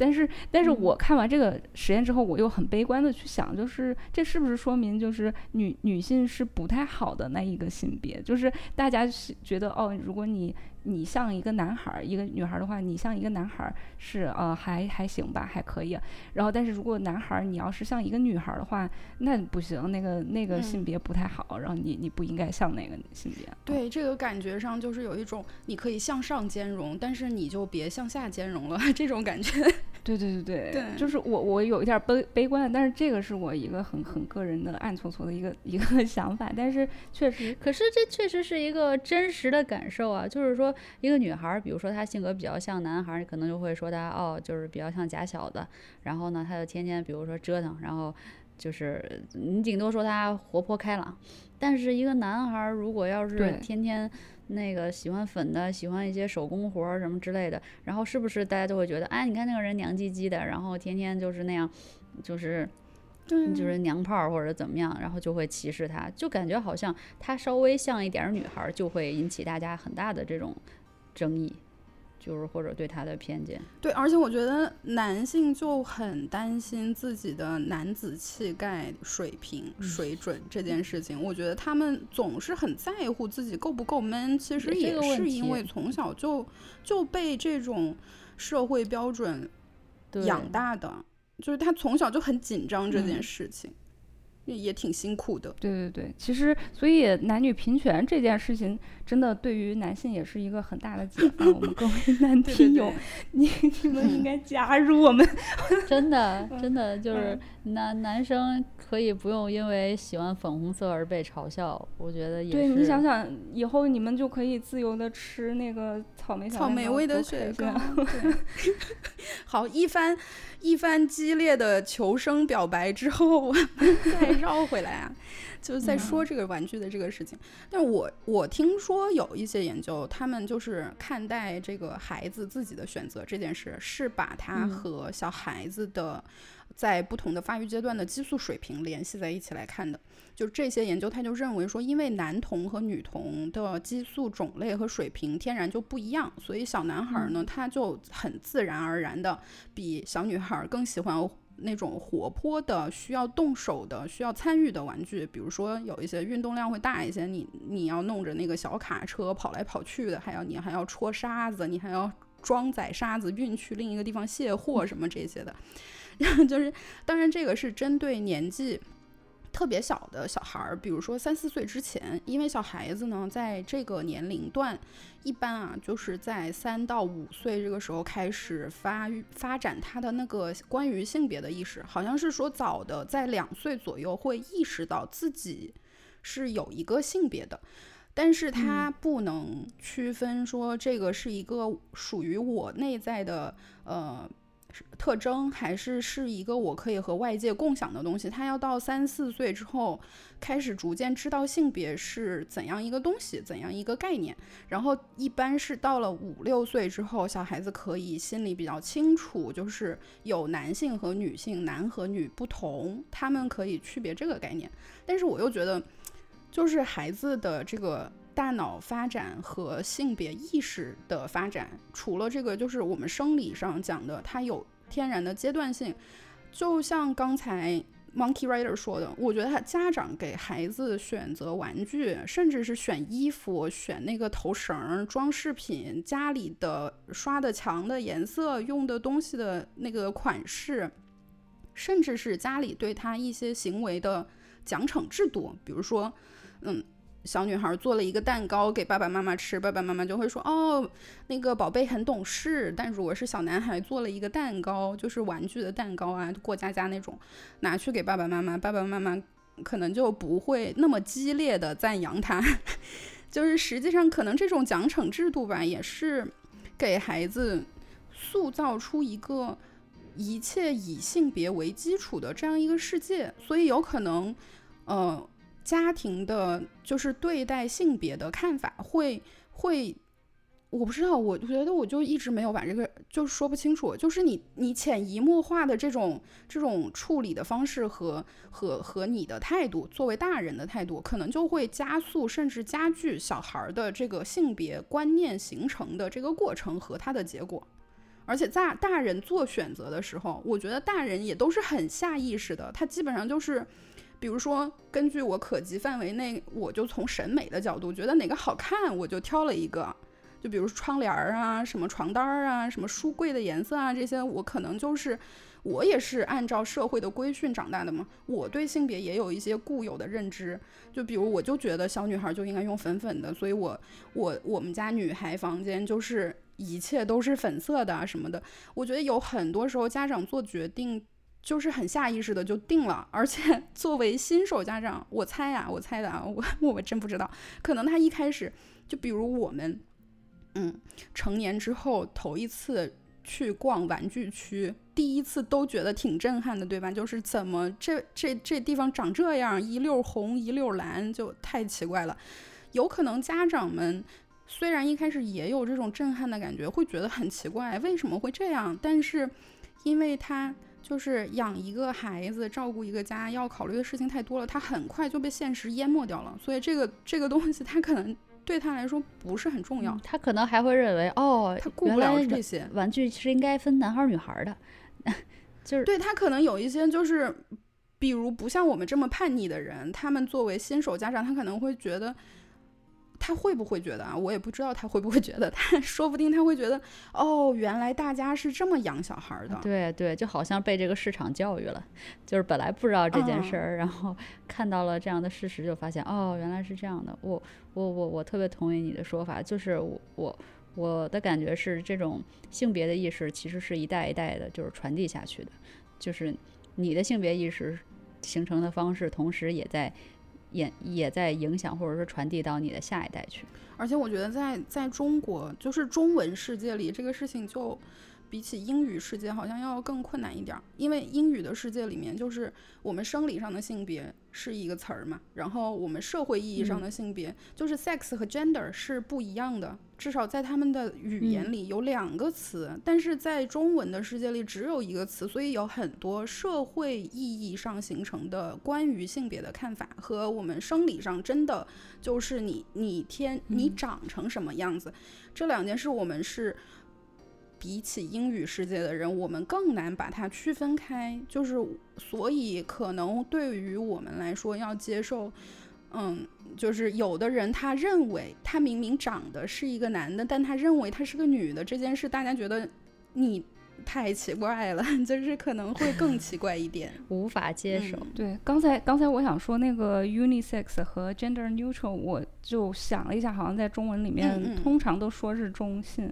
但是，但是我看完这个实验之后，我又很悲观的去想，就是这是不是说明，就是女女性是不太好的那一个性别？就是大家是觉得，哦，如果你。你像一个男孩儿，一个女孩儿的话，你像一个男孩儿是呃还还行吧，还可以。然后，但是如果男孩儿你要是像一个女孩儿的话，那不行，那个那个性别不太好。然后你你不应该像那个性别。
对，这个感觉上就是有一种你可以向上兼容，但是你就别向下兼容了 [LAUGHS] 这种感觉。[LAUGHS]
对对对对，就是我我有一点悲悲观，但是这个是我一个很很个人的暗搓搓的一个一个 [LAUGHS] 想法。但是确实，
可是这确实是一个真实的感受啊，就是说。一个女孩，比如说她性格比较像男孩，你可能就会说她哦，就是比较像假小子。然后呢，她就天天比如说折腾，然后就是你顶多说她活泼开朗。但是一个男孩如果要是天天那个喜欢粉的，喜欢一些手工活什么之类的，然后是不是大家就会觉得，哎，你看那个人娘唧唧的，然后天天就是那样，就是就是娘炮或者怎么样，然后就会歧视他，就感觉好像他稍微像一点女孩，就会引起大家很大的这种。争议，就是或者对他的偏见。
对，而且我觉得男性就很担心自己的男子气概、水平、水准这件事情。我觉得他们总是很在乎自己够不够 man。其实也是因为从小就就被这种社会标准养大的，就是他从小就很紧张这件事情。也也挺辛苦的，
对对对，其实所以男女平权这件事情，真的对于男性也是一个很大的解放。我们各位 [LAUGHS] 男听友，你你们应该加入我们，[LAUGHS] [LAUGHS]
真的真的就是男男生可以不用因为喜欢粉红色而被嘲笑，我觉得也
对你想想，以后你们就可以自由的吃那个草莓
草莓味的雪糕。好，一番一番激烈的求生表白之后，我们再。绕回来啊，就是在说这个玩具的这个事情。但我我听说有一些研究，他们就是看待这个孩子自己的选择这件事，是把他和小孩子的在不同的发育阶段的激素水平联系在一起来看的。就这些研究，他就认为说，因为男童和女童的激素种类和水平天然就不一样，所以小男孩呢，他就很自然而然的比小女孩更喜欢。那种活泼的、需要动手的、需要参与的玩具，比如说有一些运动量会大一些，你你要弄着那个小卡车跑来跑去的，还要你还要戳沙子，你还要装载沙子运去另一个地方卸货什么这些的，[LAUGHS] 就是当然这个是针对年纪。特别小的小孩儿，比如说三四岁之前，因为小孩子呢，在这个年龄段，一般啊，就是在三到五岁这个时候开始发育发展他的那个关于性别的意识，好像是说早的在两岁左右会意识到自己是有一个性别的，但是他不能区分说这个是一个属于我内在的呃。特征还是是一个我可以和外界共享的东西。他要到三四岁之后，开始逐渐知道性别是怎样一个东西，怎样一个概念。然后一般是到了五六岁之后，小孩子可以心里比较清楚，就是有男性和女性，男和女不同，他们可以区别这个概念。但是我又觉得，就是孩子的这个。大脑发展和性别意识的发展，除了这个，就是我们生理上讲的，它有天然的阶段性。就像刚才 Monkey Rider 说的，我觉得他家长给孩子选择玩具，甚至是选衣服、选那个头绳、装饰品、家里的刷的墙的颜色、用的东西的那个款式，甚至是家里对他一些行为的奖惩制度，比如说，嗯。小女孩做了一个蛋糕给爸爸妈妈吃，爸爸妈妈就会说：“哦，那个宝贝很懂事。”但如果是小男孩做了一个蛋糕，就是玩具的蛋糕啊，过家家那种，拿去给爸爸妈妈，爸爸妈妈可能就不会那么激烈的赞扬他。[LAUGHS] 就是实际上，可能这种奖惩制度吧，也是给孩子塑造出一个一切以性别为基础的这样一个世界，所以有可能，呃。家庭的，就是对待性别的看法会会，我不知道，我觉得我就一直没有把这个就说不清楚，就是你你潜移默化的这种这种处理的方式和和和你的态度，作为大人的态度，可能就会加速甚至加剧小孩的这个性别观念形成的这个过程和他的结果，而且在大人做选择的时候，我觉得大人也都是很下意识的，他基本上就是。比如说，根据我可及范围内，我就从审美的角度觉得哪个好看，我就挑了一个。就比如窗帘儿啊，什么床单儿啊，什么书柜的颜色啊，这些我可能就是我也是按照社会的规训长大的嘛。我对性别也有一些固有的认知。就比如，我就觉得小女孩就应该用粉粉的，所以我我我们家女孩房间就是一切都是粉色的什么的。我觉得有很多时候家长做决定。就是很下意识的就定了，而且 [LAUGHS] 作为新手家长，我猜呀，我猜的啊，我 [LAUGHS] 我真不知道，可能他一开始就比如我们，嗯，成年之后头一次去逛玩具区，第一次都觉得挺震撼的，对吧？就是怎么这这这地方长这样，一溜红一溜蓝，就太奇怪了。有可能家长们虽然一开始也有这种震撼的感觉，会觉得很奇怪，为什么会这样？但是因为他。就是养一个孩子，照顾一个家，要考虑的事情太多了，他很快就被现实淹没掉了。所以这个这个东西，他可能对他来说不是很重要。
他可能还会认为，哦，
他顾不了这些
玩具是应该分男孩女孩的，[LAUGHS] 就是
对他可能有一些就是，比如不像我们这么叛逆的人，他们作为新手家长，他可能会觉得。他会不会觉得啊？我也不知道他会不会觉得，[LAUGHS] 他说不定他会觉得，哦，原来大家是这么养小孩的。
对对，就好像被这个市场教育了，就是本来不知道这件事儿，然后看到了这样的事实，就发现哦，原来是这样的。我我我我特别同意你的说法，就是我我我的感觉是，这种性别的意识其实是一代一代的，就是传递下去的，就是你的性别意识形成的方式，同时也在。也也在影响，或者说传递到你的下一代去。
而且我觉得，在在中国，就是中文世界里，这个事情就。比起英语世界好像要更困难一点，因为英语的世界里面就是我们生理上的性别是一个词儿嘛，然后我们社会意义上的性别就是 sex 和 gender 是不一样的，至少在他们的语言里有两个词，但是在中文的世界里只有一个词，所以有很多社会意义上形成的关于性别的看法和我们生理上真的就是你你天你长成什么样子，这两件事我们是。比起英语世界的人，我们更难把它区分开。就是，所以可能对于我们来说，要接受，嗯，就是有的人他认为他明明长得是一个男的，但他认为他是个女的这件事，大家觉得你太奇怪了，[LAUGHS] 就是可能会更奇怪一点，
无法接受。
对，刚才刚才我想说那个 unisex 和 gender neutral，我就想了一下，好像在中文里面通常都说是中性。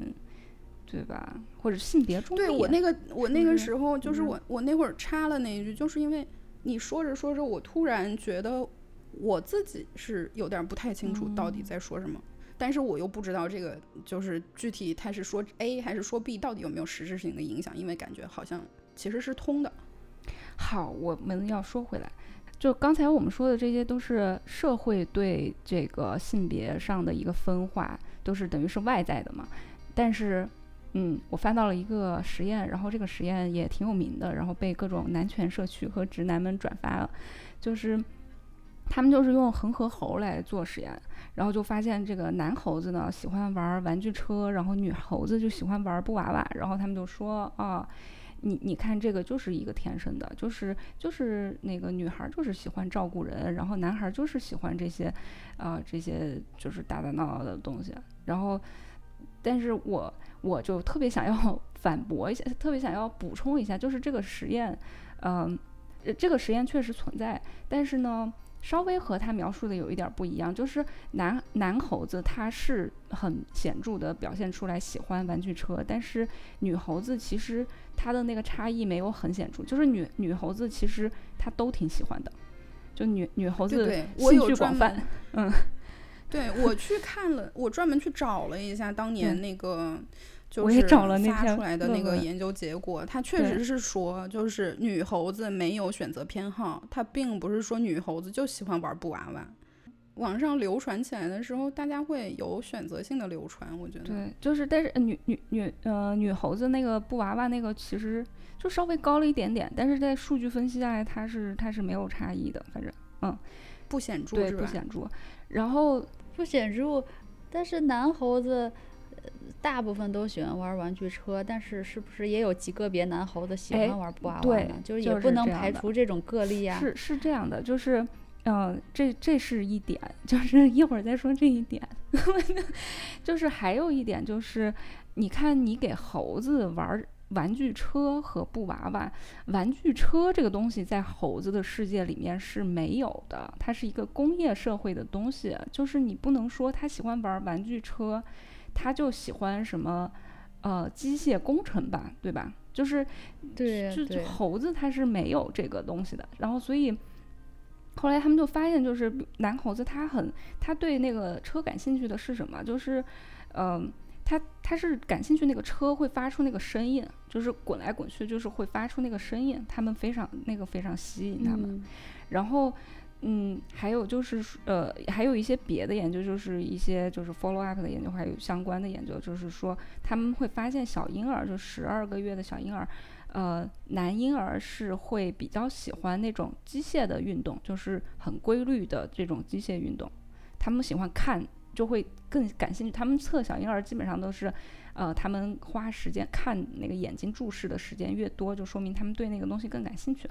对吧？或者性别中
对我那个，我那个时候就是我，我那会儿插了那一句，就是因为你说着说着，我突然觉得我自己是有点不太清楚到底在说什么，但是我又不知道这个就是具体他是说 A 还是说 B，到底有没有实质性的影响？因为感觉好像其实是通的。
好，我们要说回来，就刚才我们说的这些都是社会对这个性别上的一个分化，都是等于是外在的嘛，但是。嗯，我翻到了一个实验，然后这个实验也挺有名的，然后被各种男权社区和直男们转发了。就是他们就是用恒河猴来做实验，然后就发现这个男猴子呢喜欢玩玩具车，然后女猴子就喜欢玩布娃娃。然后他们就说啊，你你看这个就是一个天生的，就是就是那个女孩就是喜欢照顾人，然后男孩就是喜欢这些，啊这些就是打打闹闹的东西。然后，但是我我就特别想要 [LAUGHS] 反驳一下，特别想要补充一下，就是这个实验，嗯，这个实验确实存在，但是呢。稍微和他描述的有一点不一样，就是男男猴子他是很显著的表现出来喜欢玩具车，但是女猴子其实她的那个差异没有很显著，就是女女猴子其实她都挺喜欢的，就女女猴子兴趣广泛，嗯，
对我去看了，我专门去找了一下当年那个。
我也找了那
发出来的那个研究结果，它确实是说，就是女猴子没有选择偏好，它并不是说女猴子就喜欢玩布娃娃。网上流传起来的时候，大家会有选择性的流传，我觉得。
对，就是但是女女女呃女猴子那个布娃娃那个其实就稍微高了一点点，但是在数据分析下来，它是它是没有差异的，反正嗯
不显著，
对不显著。然后
不显著，但是男猴子。大部分都喜欢玩玩具车，但是是不是也有极个别男猴子喜欢玩布娃娃呢？
就是
也不能排除这种个例呀。
是是这样的，就是，嗯，这这是一点，就是一会儿再说这一点。[LAUGHS] 就是还有一点就是，你看你给猴子玩玩具车和布娃娃，玩具车这个东西在猴子的世界里面是没有的，它是一个工业社会的东西，就是你不能说他喜欢玩玩具车。他就喜欢什么，呃，机械工程吧，对吧？就是，
对，
就就猴子它是没有这个东西的。然后，所以后来他们就发现，就是男猴子他很，他对那个车感兴趣的是什么？就是，嗯，他他是感兴趣那个车会发出那个声音，就是滚来滚去，就是会发出那个声音，他们非常那个非常吸引他们。然后。嗯，还有就是，呃，还有一些别的研究，就是一些就是 follow up 的研究，还有相关的研究，就是说他们会发现小婴儿，就十二个月的小婴儿，呃，男婴儿是会比较喜欢那种机械的运动，就是很规律的这种机械运动，他们喜欢看，就会更感兴趣。他们测小婴儿基本上都是，呃，他们花时间看那个眼睛注视的时间越多，就说明他们对那个东西更感兴趣。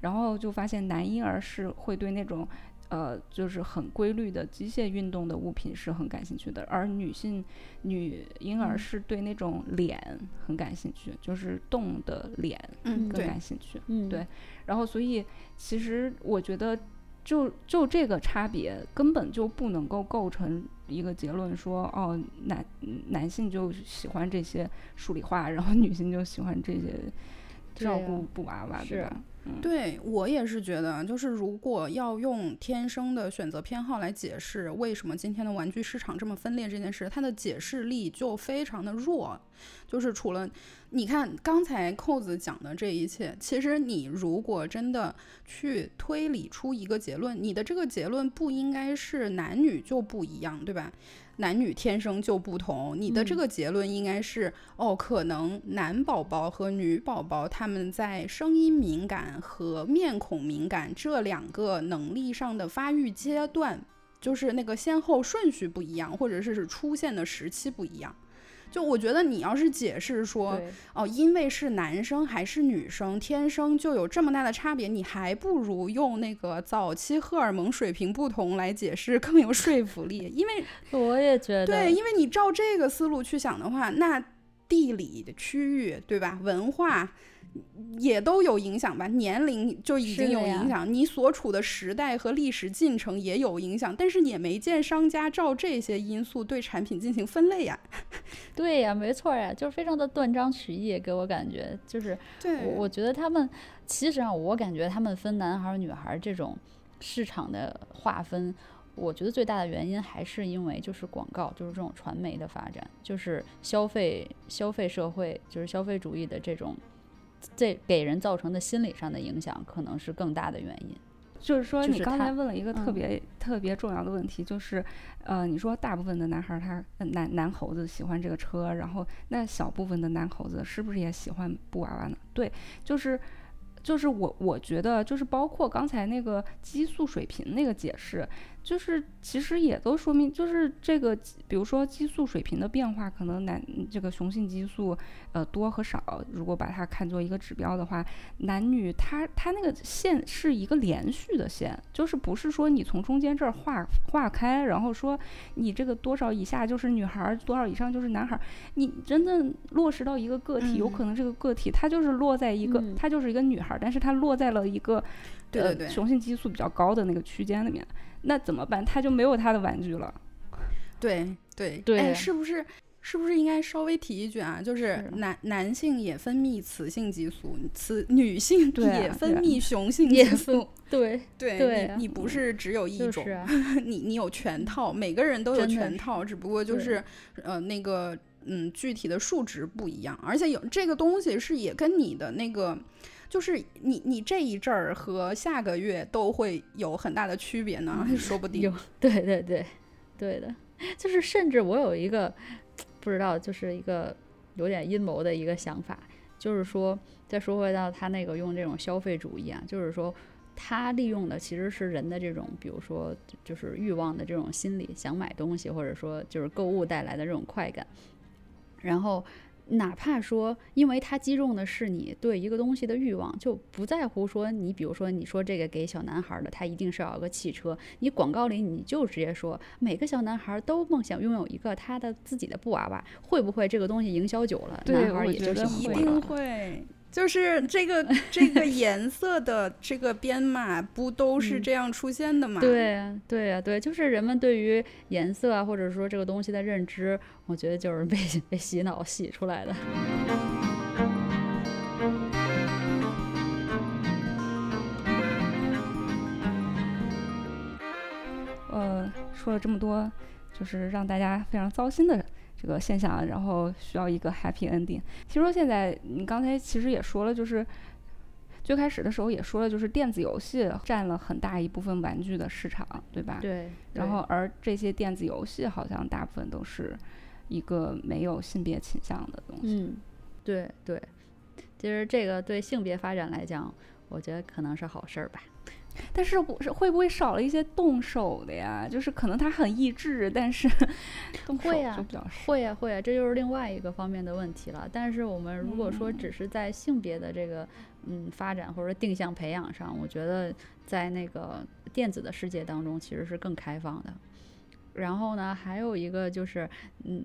然后就发现男婴儿是会对那种，呃，就是很规律的机械运动的物品是很感兴趣的，而女性女婴儿是对那种脸很感兴趣，就是动的脸更感兴趣。
嗯，
对。然后所以其实我觉得，就就这个差别根本就不能够构成一个结论，说哦，男男性就喜欢这些数理化，然后女性就喜欢这些照顾布娃娃，对吧？
对我也是觉得，就是如果要用天生的选择偏好来解释为什么今天的玩具市场这么分裂这件事，它的解释力就非常的弱。就是除了你看刚才扣子讲的这一切，其实你如果真的去推理出一个结论，你的这个结论不应该是男女就不一样，对吧？男女天生就不同，你的这个结论应该是哦，可能男宝宝和女宝宝他们在声音敏感和面孔敏感这两个能力上的发育阶段，就是那个先后顺序不一样，或者是是出现的时期不一样。就我觉得你要是解释说哦，因为是男生还是女生，天生就有这么大的差别，你还不如用那个早期荷尔蒙水平不同来解释更有说服力。因为 [LAUGHS]
我也觉得，
对，因为你照这个思路去想的话，那地理的区域对吧，文化。也都有影响吧，年龄就已经有影响，你所处的时代和历史进程也有影响，但是也没见商家照这些因素对产品进行分类呀。[LAUGHS]
对呀，没错呀，就是非常的断章取义，给我感觉就是，我我觉得他们其实啊，我感觉他们分男孩女孩这种市场的划分，我觉得最大的原因还是因为就是广告，就是这种传媒的发展，就是消费消费社会，就是消费主义的这种。这给人造成的心理上的影响，可能是更大的原因。
就是说，你刚才问了一个特别特别重要的问题，就是，呃，你说大部分的男孩他男男猴子喜欢这个车，然后那小部分的男猴子是不是也喜欢布娃娃呢？对，就是就是我我觉得就是包括刚才那个激素水平那个解释。就是其实也都说明，就是这个，比如说激素水平的变化，可能男这个雄性激素，呃多和少，如果把它看作一个指标的话，男女它它那个线是一个连续的线，就是不是说你从中间这儿划划开，然后说你这个多少以下就是女孩，多少以上就是男孩，你真正落实到一个个体，有可能这个个体它就是落在一个，它就是一个女孩，但是它落在了一个，
对对对，
雄性激素比较高的那个区间里面。那怎么办？他就没有他的玩具了。
对对
对，
哎，是不是是不是应该稍微提一句啊？就是男男性也分泌雌性激素，雌女性也分泌雄性激素。
对
对
对，
你你不是只有一种，[LAUGHS] 你你有全套，每个人都
有
全套，只不过就是呃那个嗯具体的数值不一样，而且有这个东西是也跟你的那个。就是你，你这一阵儿和下个月都会有很大的区别呢，说不定。
有，对对对，对的。就是甚至我有一个不知道，就是一个有点阴谋的一个想法，就是说，再说回到他那个用这种消费主义啊，就是说，他利用的其实是人的这种，比如说，就是欲望的这种心理，想买东西，或者说就是购物带来的这种快感，然后。哪怕说，因为它击中的是你对一个东西的欲望，就不在乎说你，比如说你说这个给小男孩的，他一定是要有个汽车。你广告里你就直接说，每个小男孩都梦想拥有一个他的自己的布娃娃，会不会这个东西营销久了，男孩也就
一定会。就是这个 [LAUGHS] 这个颜色的这个编码不都是这样出现的吗？
对对呀，对，就是人们对于颜色啊，或者说这个东西的认知，我觉得就是被被洗脑洗出来的。
呃，说了这么多，就是让大家非常糟心的。这个现象，然后需要一个 happy ending。听说现在你刚才其实也说了，就是最开始的时候也说了，就是电子游戏占了很大一部分玩具的市场，对吧？
对。
然后而这些电子游戏好像大部分都是一个没有性别倾向的东西。
嗯，对对。其实这个对性别发展来讲，我觉得可能是好事儿吧。
但是不是会不会少了一些动手的呀？就是可能他很益智，但是 [LAUGHS]
会呀，会呀，会呀，这就是另外一个方面的问题了。但是我们如果说只是在性别的这个嗯发展或者定向培养上，我觉得在那个电子的世界当中其实是更开放的。然后呢，还有一个就是嗯。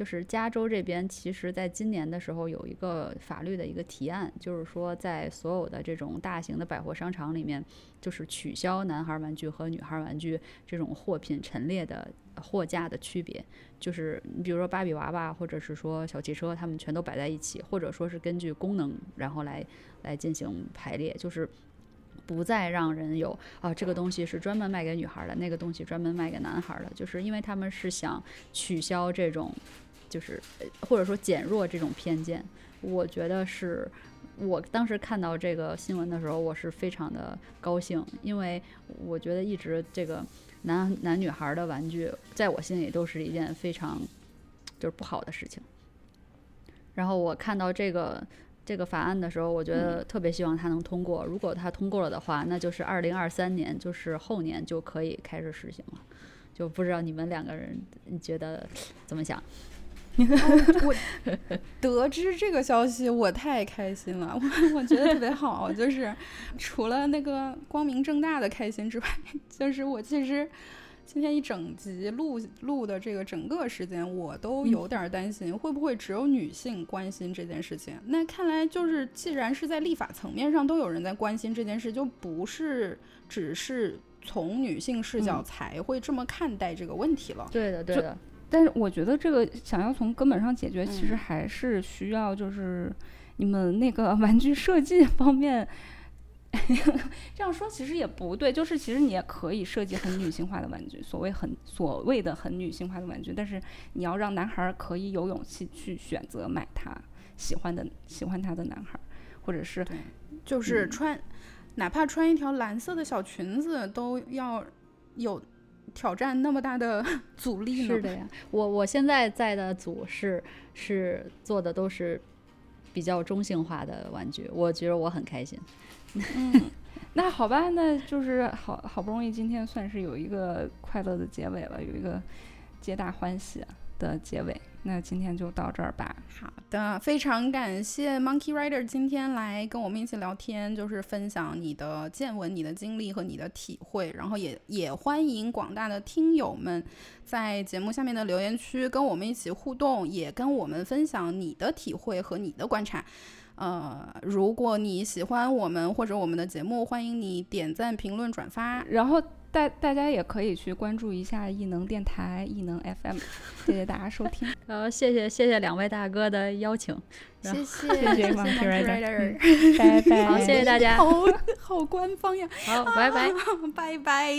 就是加州这边，其实在今年的时候有一个法律的一个提案，就是说在所有的这种大型的百货商场里面，就是取消男孩玩具和女孩玩具这种货品陈列的货架的区别。就是你比如说芭比娃娃，或者是说小汽车，他们全都摆在一起，或者说是根据功能然后来来进行排列，就是不再让人有啊这个东西是专门卖给女孩的，那个东西专门卖给男孩的，就是因为他们是想取消这种。就是或者说减弱这种偏见，我觉得是我当时看到这个新闻的时候，我是非常的高兴，因为我觉得一直这个男男女孩的玩具，在我心里都是一件非常就是不好的事情。然后我看到这个这个法案的时候，我觉得特别希望它能通过。如果它通过了的话，那就是二零二三年，就是后年就可以开始实行了。就不知道你们两个人你觉得怎么想？[LAUGHS]
我 [LAUGHS] 得知这个消息，我太开心了，我我觉得特别好。就是除了那个光明正大的开心之外，[LAUGHS] 就是我其实今天一整集录录的这个整个时间，我都有点担心，会不会只有女性关心这件事情？那看来就是，既然是在立法层面上都有人在关心这件事，就不是只是从女性视角才会这么看待这个问题了。
对的，对的。
但是我觉得这个想要从根本上解决，其实还是需要就是你们那个 [LAUGHS] 玩具设计方面，[LAUGHS] 这样说其实也不对，就是其实你也可以设计很女性化的玩具，所谓很所谓的很女性化的玩具，但是你要让男孩可以有勇气去选择买他喜欢的喜欢他的男孩，或者是
就是穿哪怕穿一条蓝色的小裙子都要有。挑战那么大的 [LAUGHS] 阻力
呢？是的呀，我我现在在的组是是做的都是比较中性化的玩具，我觉得我很开心。
嗯，[LAUGHS] 那好吧，那就是好好不容易今天算是有一个快乐的结尾了，有一个皆大欢喜的结尾。那今天就到这儿吧。
好的，非常感谢 Monkey Rider 今天来跟我们一起聊天，就是分享你的见闻、你的经历和你的体会。然后也也欢迎广大的听友们在节目下面的留言区跟我们一起互动，也跟我们分享你的体会和你的观察。呃，如果你喜欢我们或者我们的节目，欢迎你点赞、评论、转发。
然后大大家也可以去关注一下异能电台、异能 FM。谢谢大家收听。[LAUGHS]
呃，谢谢谢谢两位大哥的邀请，
谢谢
谢谢 Monkey [LAUGHS] 拜拜。
好，谢谢大家。
好好官方呀。
好，拜拜，[LAUGHS]
拜拜。